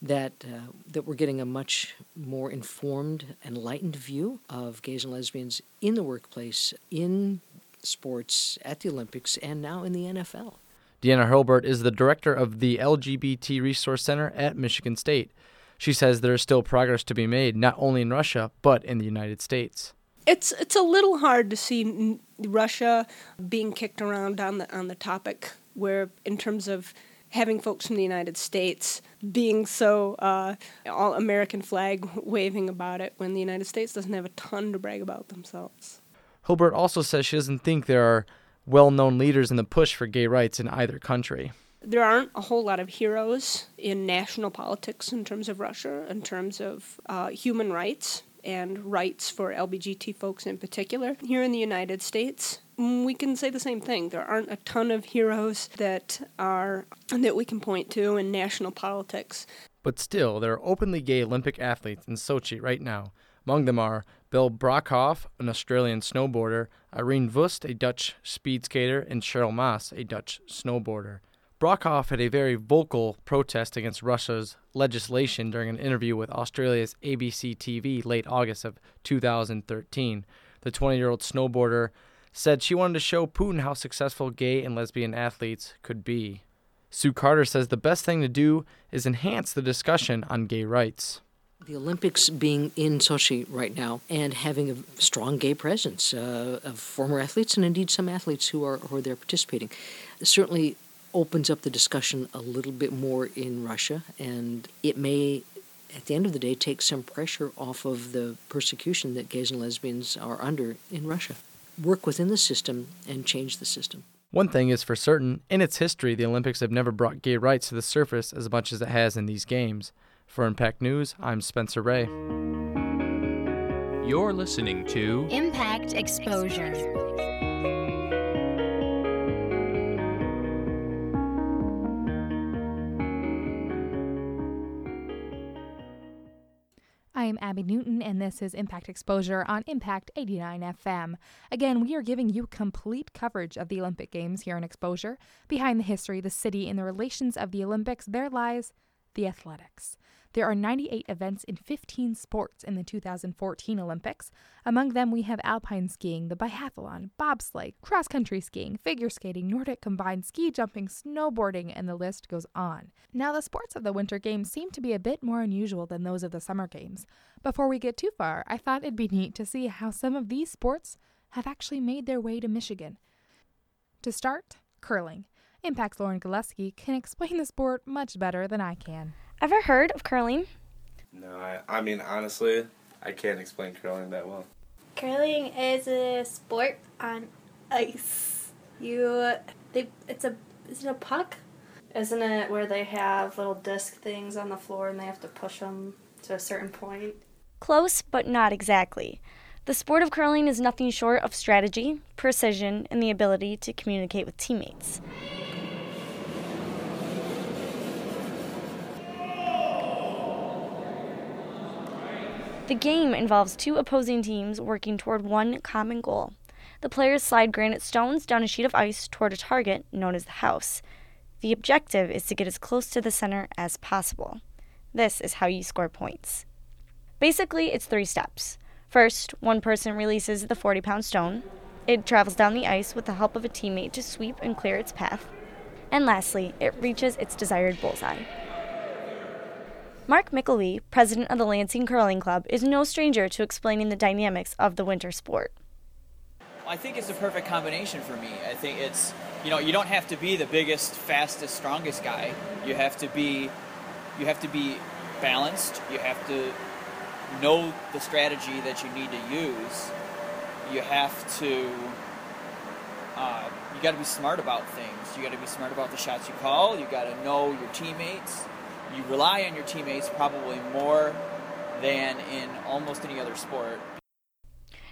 that uh, that we're getting a much more informed, enlightened view of gays and lesbians in the workplace, in sports, at the Olympics, and now in the NFL. Deanna Hurlbert is the director of the LGBT Resource Center at Michigan State. She says there is still progress to be made, not only in Russia, but in the United States. It's it's a little hard to see Russia being kicked around on the on the topic where in terms of having folks from the United States being so uh, all American flag waving about it when the United States doesn't have a ton to brag about themselves. Hurlbert also says she doesn't think there are well known leaders in the push for gay rights in either country there aren't a whole lot of heroes in national politics in terms of Russia, in terms of uh, human rights and rights for LGBT folks in particular. Here in the United States, mm, we can say the same thing. There aren't a ton of heroes that are that we can point to in national politics. But still, there are openly gay Olympic athletes in Sochi right now. Among them are Belle Brockhoff, an Australian snowboarder, Ireen Wüst, a Dutch speed skater, and Cheryl Maas, a Dutch snowboarder. Brockhoff had a very vocal protest against Russia's legislation during an interview with Australia's ABC TV late August of 2013. The 20 year old snowboarder said she wanted to show Putin how successful gay and lesbian athletes could be. Sue Carter says the best thing to do is enhance the discussion on gay rights. The Olympics being in Sochi right now and having a strong gay presence uh, of former athletes and indeed some athletes who are, who are there participating certainly opens up the discussion a little bit more in Russia, and it may, at the end of the day, take some pressure off of the persecution that gays and lesbians are under in Russia. Work within the system and change the system. One thing is for certain in its history, the Olympics have never brought gay rights to the surface as much as it has in these games. For Impact News, I'm Spencer Ray. You're listening to Impact Exposure. I'm Abby Newton, and this is Impact Exposure on Impact 89 FM. Again, we are giving you complete coverage of the Olympic Games here in Exposure. Behind the history, the city, and the relations of the Olympics, there lies the athletics. There are 98 events in 15 sports in the 2014 Olympics. Among them, we have alpine skiing, the biathlon, bobsleigh, cross country skiing, figure skating, Nordic combined, ski jumping, snowboarding, and the list goes on. Now, the sports of the Winter Games seem to be a bit more unusual than those of the Summer Games. Before we get too far, I thought it'd be neat to see how some of these sports have actually made their way to Michigan. To start, curling. Impact's Lauren Gillespie can explain the sport much better than I can. Ever heard of curling? No, I, I mean, honestly, I can't explain curling that well. Curling is a sport on ice. You, they, it's a, is it a puck? Isn't it where they have little disc things on the floor and they have to push them to a certain point? Close, but not exactly. The sport of curling is nothing short of strategy, precision, and the ability to communicate with teammates. The game involves two opposing teams working toward one common goal. The players slide granite stones down a sheet of ice toward a target known as the house. The objective is to get as close to the center as possible. This is how you score points. Basically, it's three steps. First, one person releases the 40 pound stone. It travels down the ice with the help of a teammate to sweep and clear its path. And lastly, it reaches its desired bullseye. Mark Mickleby, president of the Lansing Curling Club, is no stranger to explaining the dynamics of the winter sport. I think it's the perfect combination for me. I think it's, you know, you don't have to be the biggest, fastest, strongest guy. You have to be, you have to be balanced. You have to know the strategy that you need to use. You have to, uh, you got to be smart about things. You got to be smart about the shots you call. You got to know your teammates you rely on your teammates probably more than in almost any other sport.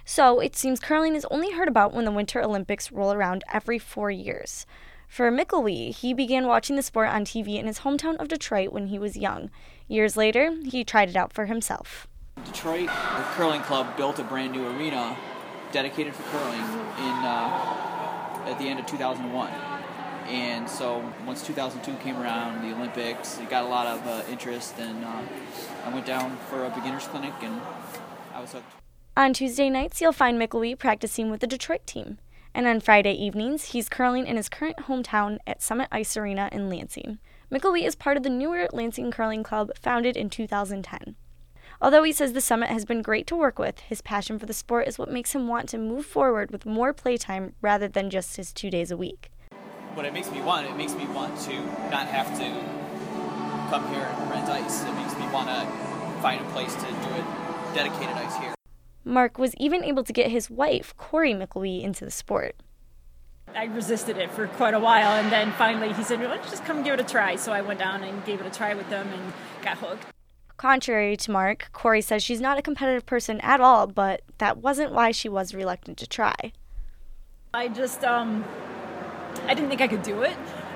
So it seems curling is only heard about when the Winter Olympics roll around every four years. For Mickleby, he began watching the sport on TV in his hometown of Detroit when he was young. Years later, he tried it out for himself. Detroit, curling club built a brand new arena dedicated for curling in uh, at the end of 2001. And so once 2002 came around, the Olympics, it got a lot of uh, interest, and uh, I went down for a beginner's clinic, and I was hooked. On Tuesday nights, you'll find Mickleby practicing with the Detroit team. And on Friday evenings, he's curling in his current hometown at Summit Ice Arena in Lansing. Mickleby is part of the newer Lansing Curling Club founded in 2010. Although he says the summit has been great to work with, his passion for the sport is what makes him want to move forward with more playtime rather than just his two days a week what it makes me want, it makes me want to not have to come here and rent ice. It makes me want to find a place to do it dedicated ice here. Mark was even able to get his wife, Corey Mickleby, into the sport. I resisted it for quite a while, and then finally he said, "Let's just come give it a try." So I went down and gave it a try with them and got hooked. Contrary to Mark, Corey says she's not a competitive person at all, but that wasn't why she was reluctant to try. I just um, I didn't think I could do it.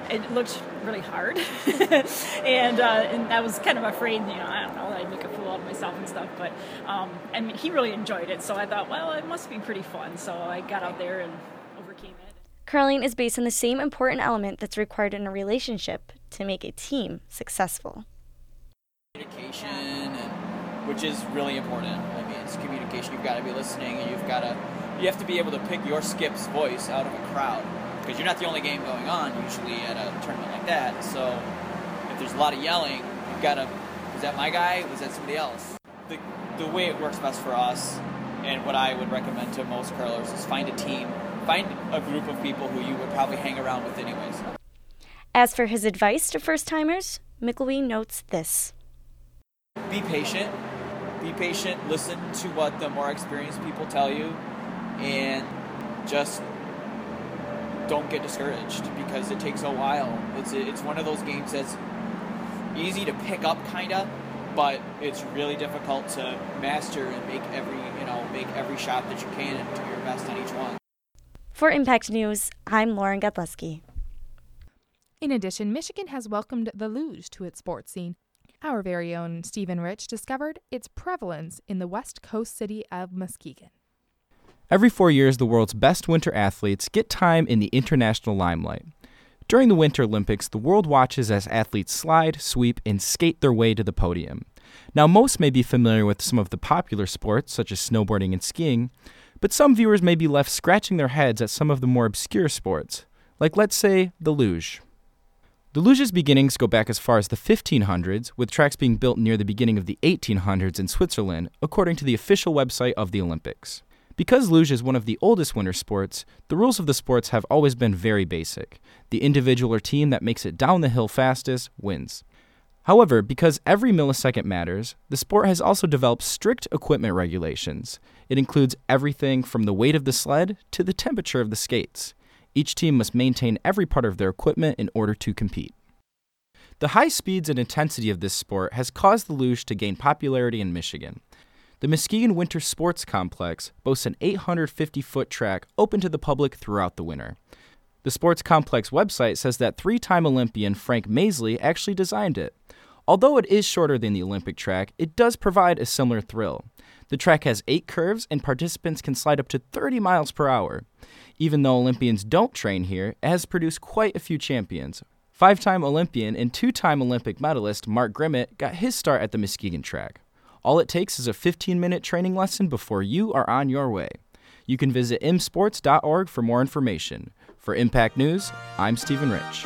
It looked really hard, and uh, and I was kind of afraid, you know, I don't know, I'd make a fool out of myself and stuff. But um, I mean, he really enjoyed it, so I thought, well, it must be pretty fun. So I got out there and overcame it. Curling is based on the same important element that's required in a relationship to make a team successful. Communication, and, which is really important. I mean, it's communication. You've got to be listening, and you've got to you have to be able to pick your skip's voice out of a crowd because you're not the only game going on usually at a tournament like that. So if there's a lot of yelling, you've got to. Was that my guy? Was that somebody else? The the way it works best for us, and what I would recommend to most curlers is find a team, find a group of people who you would probably hang around with anyways. As for his advice to first timers, Mickleby notes this: Be patient. Be patient. Listen to what the more experienced people tell you, and just don't get discouraged because it takes a while. It's it's one of those games that's easy to pick up, kinda, but it's really difficult to master and make every you know make every shot that you can and do your best on each one. For Impact News, I'm Lauren Godleski. In addition, Michigan has welcomed the luge to its sports scene. Our very own Stephen Rich discovered its prevalence in the west coast city of Muskegon. Every four years, the world's best winter athletes get time in the international limelight. During the Winter Olympics, the world watches as athletes slide, sweep, and skate their way to the podium. Now, most may be familiar with some of the popular sports, such as snowboarding and skiing, but some viewers may be left scratching their heads at some of the more obscure sports, like, let's say, the luge. The luge's beginnings go back as far as the 1500s, with tracks being built near the beginning of the 1800s in Switzerland, according to the official website of the Olympics. Because luge is one of the oldest winter sports, the rules of the sports have always been very basic. The individual or team that makes it down the hill fastest wins. However, because every millisecond matters, the sport has also developed strict equipment regulations. It includes everything from the weight of the sled to the temperature of the skates. Each team must maintain every part of their equipment in order to compete. The high speeds and intensity of this sport has caused the luge to gain popularity in Michigan. The Muskegon Winter Sports Complex boasts an 850 foot track open to the public throughout the winter. The sports complex website says that three time Olympian Frank Masley actually designed it. Although it is shorter than the Olympic track, it does provide a similar thrill. The track has eight curves, and participants can slide up to 30 miles per hour. Even though Olympians don't train here, it has produced quite a few champions. Five time Olympian and two time Olympic medalist Mark Grimmett got his start at the Muskegon track. All it takes is a 15 minute training lesson before you are on your way. You can visit msports.org for more information. For Impact News, I'm Stephen Rich.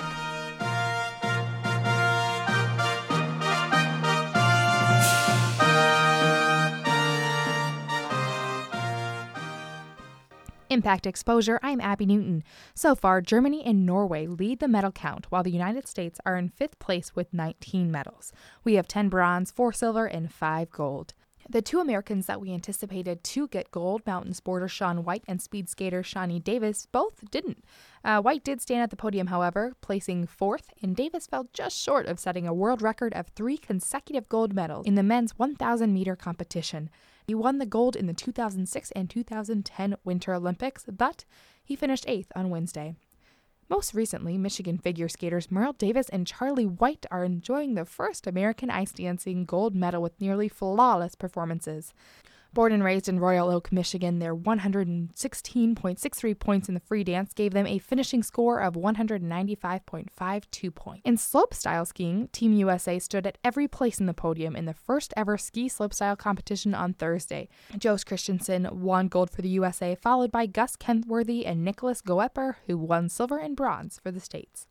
Impact Exposure, I'm Abby Newton. So far, Germany and Norway lead the medal count, while the United States are in fifth place with 19 medals. We have 10 bronze, 4 silver, and 5 gold. The two Americans that we anticipated to get gold, mountain sporter Shaun White and speed skater Shani Davis, both didn't. Uh, White did stand at the podium, however, placing fourth, and Davis fell just short of setting a world record of three consecutive gold medals in the men's 1,000 meter competition. He won the gold in the 2006 and 2010 Winter Olympics, but he finished eighth on Wednesday. Most recently, Michigan figure skaters Meryl Davis and Charlie White are enjoying the first American ice dancing gold medal with nearly flawless performances. Born and raised in Royal Oak, Michigan, their 116.63 points in the free dance gave them a finishing score of 195.52 points. In slopestyle skiing, Team USA stood at every place in the podium in the first ever ski slopestyle competition on Thursday. Joss Christensen won gold for the USA, followed by Gus Kenworthy and Nicholas Goepper, who won silver and bronze for the States.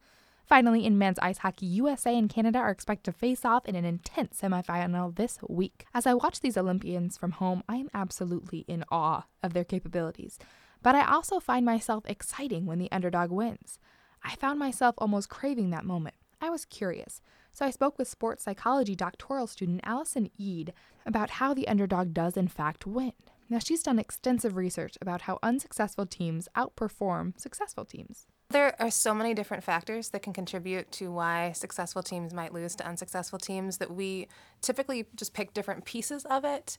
Finally, in men's ice hockey, USA and Canada are expected to face off in an intense semifinal this week. As I watch these Olympians from home, I am absolutely in awe of their capabilities. But I also find myself exciting when the underdog wins. I found myself almost craving that moment. I was curious, so I spoke with sports psychology doctoral student Allison Eade about how the underdog does in fact win. Now, she's done extensive research about how unsuccessful teams outperform successful teams. There are so many different factors that can contribute to why successful teams might lose to unsuccessful teams that we typically just pick different pieces of it.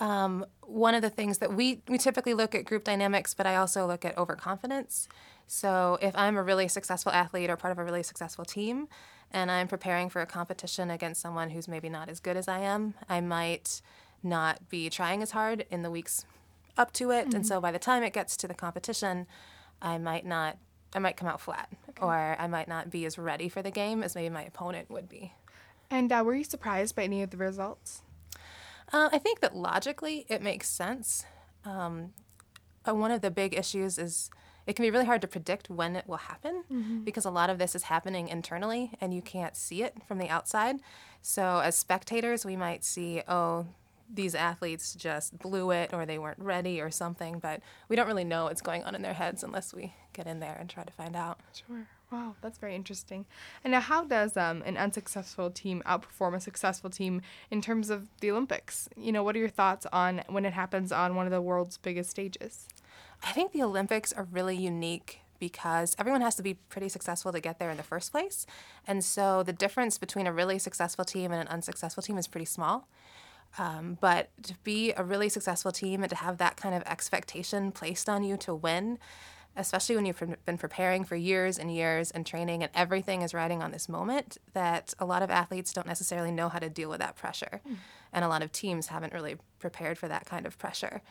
Um, one of the things that we, we typically look at group dynamics, but I also look at overconfidence. So if I'm a really successful athlete or part of a really successful team, and I'm preparing for a competition against someone who's maybe not as good as I am, I might not be trying as hard in the weeks up to it. Mm-hmm. And so by the time it gets to the competition, I might not I might come out flat, okay. or I might not be as ready for the game as maybe my opponent would be. And uh, were you surprised by any of the results? Uh, I think that logically it makes sense. Um, uh, one of the big issues is it can be really hard to predict when it will happen mm-hmm. because a lot of this is happening internally and you can't see it from the outside. So, as spectators, we might see, oh, these athletes just blew it or they weren't ready or something, but we don't really know what's going on in their heads unless we get in there and try to find out. Sure. Wow, that's very interesting. And now, how does um, an unsuccessful team outperform a successful team in terms of the Olympics? You know, what are your thoughts on when it happens on one of the world's biggest stages? I think the Olympics are really unique because everyone has to be pretty successful to get there in the first place. And so the difference between a really successful team and an unsuccessful team is pretty small. Um, but to be a really successful team and to have that kind of expectation placed on you to win, especially when you've been preparing for years and years and training and everything is riding on this moment, that a lot of athletes don't necessarily know how to deal with that pressure. Mm. And a lot of teams haven't really prepared for that kind of pressure.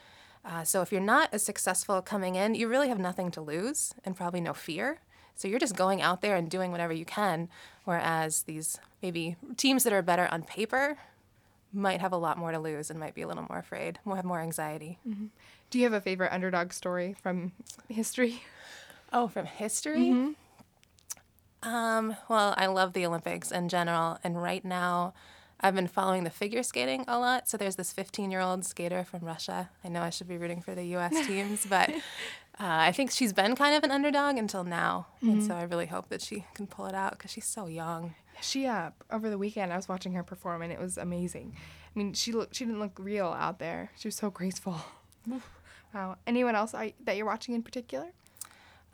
Uh, so if you're not as successful coming in, you really have nothing to lose and probably no fear. So you're just going out there and doing whatever you can. Whereas these maybe teams that are better on paper might have a lot more to lose and might be a little more afraid, more have more anxiety. Mm-hmm. Do you have a favorite underdog story from history? Oh, from history? Mm-hmm. Um, well, I love the Olympics in general, and right now, I've been following the figure skating a lot. So there's this 15 year old skater from Russia. I know I should be rooting for the U.S. teams, but uh, I think she's been kind of an underdog until now. And Mhm. so I really hope that she can pull it out because she's so young. She uh over the weekend I was watching her perform and it was amazing. I mean, she looked she didn't look real out there. She was so graceful. wow. Anyone else I, that you're watching in particular?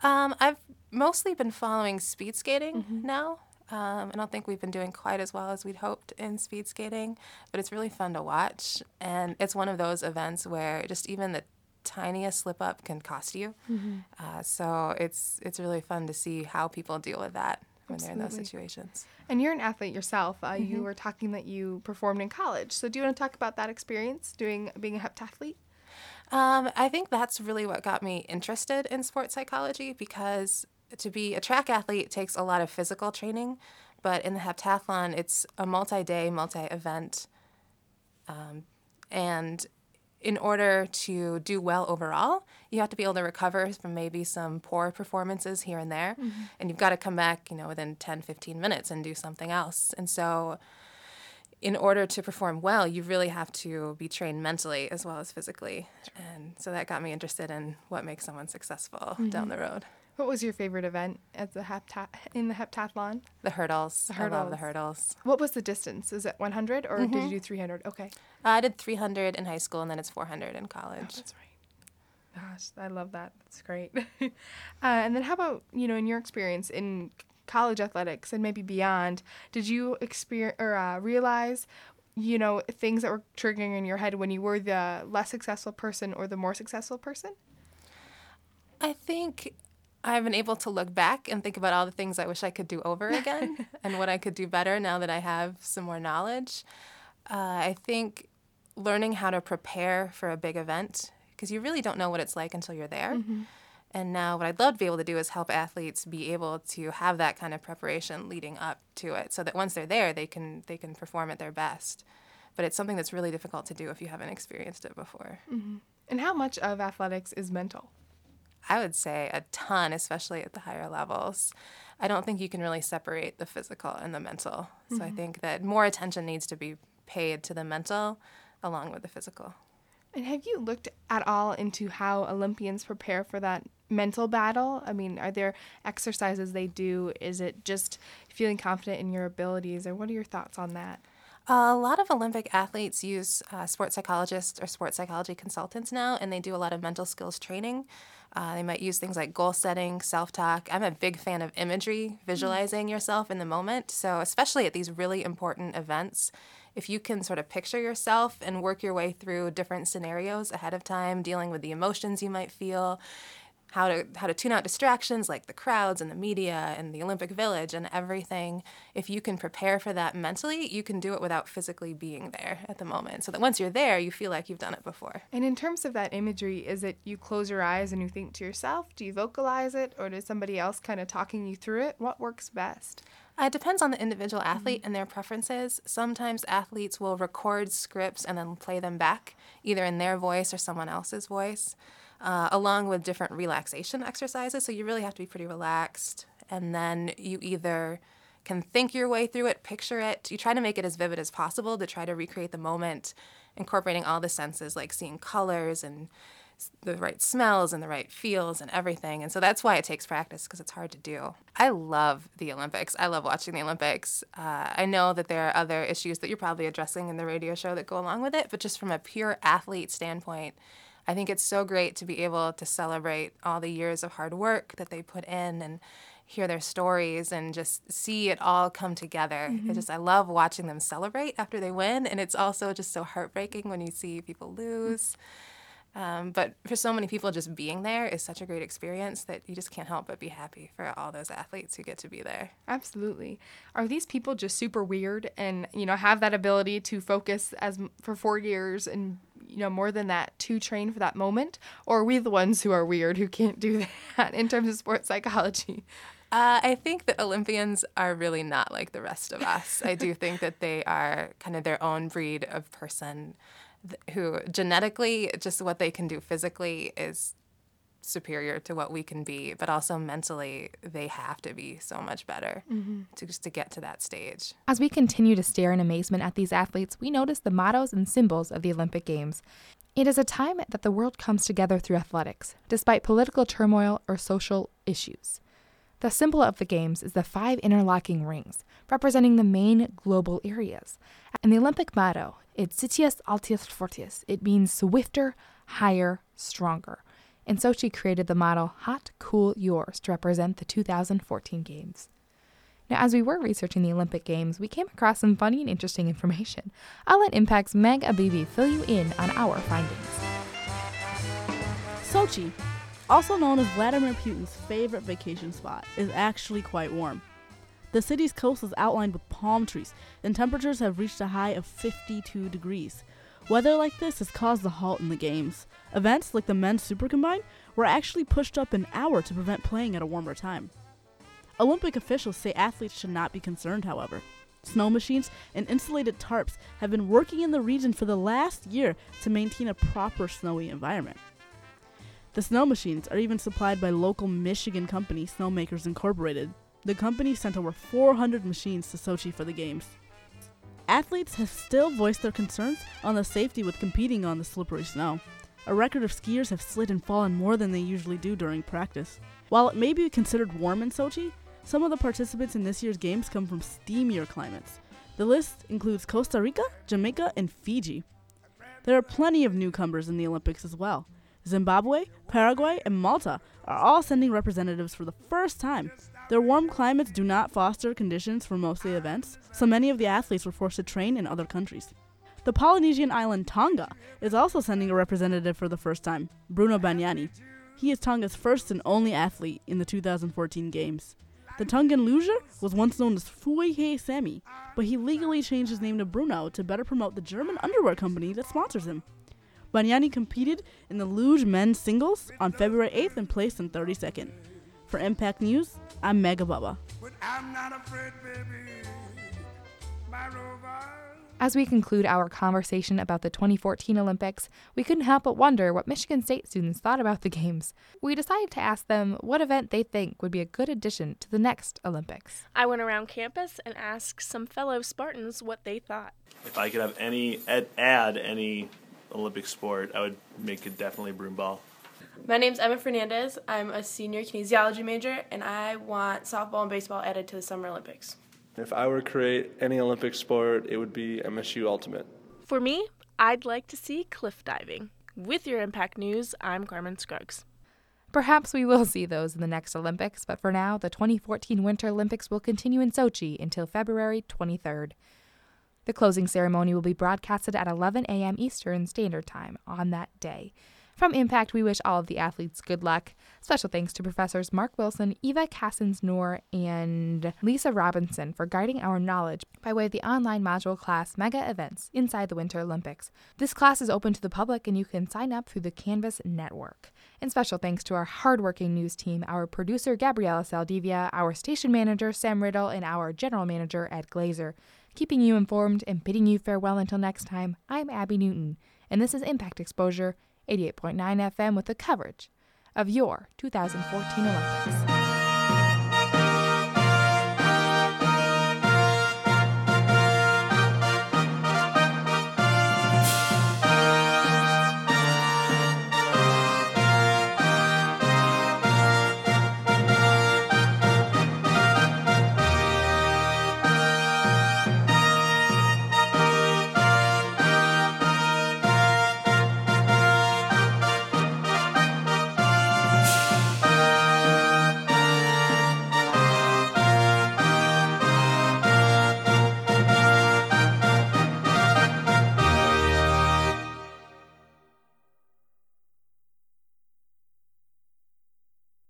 Um, I've mostly been following speed skating now. Um, I don't think we've been doing quite as well as we'd hoped in speed skating, but it's really fun to watch. And it's one of those events where just even the tiniest slip up can cost you. Mhm. Uh, so it's it's really fun to see how people deal with that when they're in those situations. And you're an athlete yourself. Uh, You Mhm. were talking that you performed in college. So do you want to talk about that experience doing being a heptathlete? Um, I think that's really what got me interested in sports psychology because to be a track athlete takes a lot of physical training, but in the heptathlon, it's a multi day, multi event. Um, and in order to do well overall, you have to be able to recover from maybe some poor performances here and there. Mhm. And you've got to come back, you know, within 10, 15 minutes and do something else. And so in order to perform well, you really have to be trained mentally as well as physically. And so that got me interested in what makes someone successful down Mhm. the road. What was your favorite event at the heptat in the heptathlon? The hurdles. The I love the hurdles. hurdles. What was the distance? Is it 100 or did you do 300? Okay. I did 300 in high school and then it's 400 in college. that's right. Gosh, I love that. That's great. uh, and then how about, you know, in your experience in college athletics and maybe beyond, did you experience or uh, realize, you know, things that were triggering in your head when you were the less successful person or the more successful person? I think I've been able to look back and think about all the things I wish I could do over again and what I could do better now that I have some more knowledge. Uh, I think learning how to prepare for a big event, because you really don't know what it's like until you're there. Mhm. And now, what I'd love to be able to do is help athletes be able to have that kind of preparation leading up to it, so that once they're there, they can they can perform at their best. But it's something that's really difficult to do if you haven't experienced it before. hmm And how much of athletics is mental? I would say a ton, especially at the higher levels. I don't think you can really separate the physical and the mental. So I Mhm. think that more attention needs to be paid to the mental along with the physical. And have you looked at all into how Olympians prepare for that mental battle? I mean, are there exercises they do? Is it just feeling confident in your abilities, or what are your thoughts on that? A lot of Olympic athletes use uh, sports psychologists or sports psychology consultants now, and they do a lot of mental skills training. Uh, they might use things like goal setting, self talk. I'm a big fan of imagery, visualizing yourself in the moment. So, especially at these really important events, if you can sort of picture yourself and work your way through different scenarios ahead of time, dealing with the emotions you might feel, how to how to tune out distractions like the crowds and the media and the Olympic Village and everything. If you can prepare for that mentally, you can do it without physically being there at the moment. So that once you're there, you feel like you've done it before. And in terms of that imagery, is it you close your eyes and you think to yourself? Do you vocalize it, or does somebody else kind of talking you through it? What works best? Uh, It depends on the individual athlete and their preferences. Sometimes athletes will record scripts and then play them back, either in their voice or someone else's voice, uh, along with different relaxation exercises. So you really have to be pretty relaxed. And then you either can think your way through it, picture it. You try to make it as vivid as possible to try to recreate the moment, incorporating all the senses like seeing colors and the right smells and the right feels and everything. And so that's why it takes practice because it's hard to do. I love the Olympics. I love watching the Olympics. Uh, I know that there are other issues that you're probably addressing in the radio show that go along with it, but just from a pure athlete standpoint, I think it's so great to be able to celebrate all the years of hard work that they put in and hear their stories and just see it all come together. Mhm. I just I love watching them celebrate after they win, and it's also just so heartbreaking when you see people lose. Um, but for so many people, just being there is such a great experience that you just can't help but be happy for all those athletes who get to be there. Absolutely. Are these people just super weird and you know have that ability to focus as for four years and you know more than that to train for that moment, or are we the ones who are weird who can't do that in terms of sports psychology? Uh, I think that Olympians are really not like the rest of us. I do think that they are kind of their own breed of person who genetically, just what they can do physically is superior to what we can be, but also mentally they have to be so much better Mhm. to just to get to that stage. As we continue to stare in amazement at these athletes, we notice the mottos and symbols of the Olympic Games. It is a time that the world comes together through athletics, despite political turmoil or social issues. The symbol of the Games is the five interlocking rings, representing the main global areas. And the Olympic motto, it's Citius Altius Fortius. It means swifter, higher, stronger. And Sochi created the model Hot, Cool, Yours to represent the 2014 Games. Now, as we were researching the Olympic Games, we came across some funny and interesting information. I'll let Impact's Meg Abibi fill you in on our findings. Sochi, also known as Vladimir Putin's favorite vacation spot, is actually quite warm. The city's coast is outlined with palm trees, and temperatures have reached a high of 52 degrees. Weather like this has caused a halt in the games. Events like the men's super combine were actually pushed up an hour to prevent playing at a warmer time. Olympic officials say athletes should not be concerned, however. Snow machines and insulated tarps have been working in the region for the last year to maintain a proper snowy environment. The snow machines are even supplied by local Michigan company Snowmakers Incorporated. The company sent over 400 machines to Sochi for the games. Athletes have still voiced their concerns on the safety with competing on the slippery snow. A record of skiers have slid and fallen more than they usually do during practice. While it may be considered warm in Sochi, some of the participants in this year's games come from steamier climates. The list includes Costa Rica, Jamaica, and Fiji. There are plenty of newcomers in the Olympics as well. Zimbabwe, Paraguay, and Malta are all sending representatives for the first time. Their warm climates do not foster conditions for most of the events, so many of the athletes were forced to train in other countries. The Polynesian island Tonga is also sending a representative for the first time, Bruno Banani. He is Tonga's first and only athlete in the 2014 Games. The Tongan luger was once known as Fuahea Semi, but he legally changed his name to Bruno to better promote the German underwear company that sponsors him. Banani competed in the luge men's singles on February 8th and placed in 32nd. For Impact News, I'm Mega Bubba. As we conclude our conversation about the 2014 Olympics, we couldn't help but wonder what Michigan State students thought about the Games. We decided to ask them what event they think would be a good addition to the next Olympics. I went around campus and asked some fellow Spartans what they thought. If I could have any add, add any Olympic sport, I would make it definitely broomball. My name's Emma Fernandez. I'm a senior kinesiology major, and I want softball and baseball added to the Summer Olympics. If I were to create any Olympic sport, it would be MSU Ultimate. For me, I'd like to see cliff diving. With your Impact News, I'm Carmen Scruggs. Perhaps we will see those in the next Olympics, but for now, the 2014 Winter Olympics will continue in Sochi until February 23rd. The closing ceremony will be broadcasted at 11 a.m. Eastern Standard Time on that day. From Impact, we wish all of the athletes good luck. Special thanks to Professors Mark Wilson, Eva Kassens-Noor, and Lisa Robinson for guiding our knowledge by way of the online module class Mega Events Inside the Winter Olympics. This class is open to the public and you can sign up through the Canvas network. And special thanks to our hardworking news team, our producer Gabriela Saldivia, our station manager Sam Riddle, and our general manager Ed Glazer. Keeping you informed and bidding you farewell until next time, I'm Abby Newton, and this is Impact Exposure 88.9 FM with the coverage of your 2014 Olympics.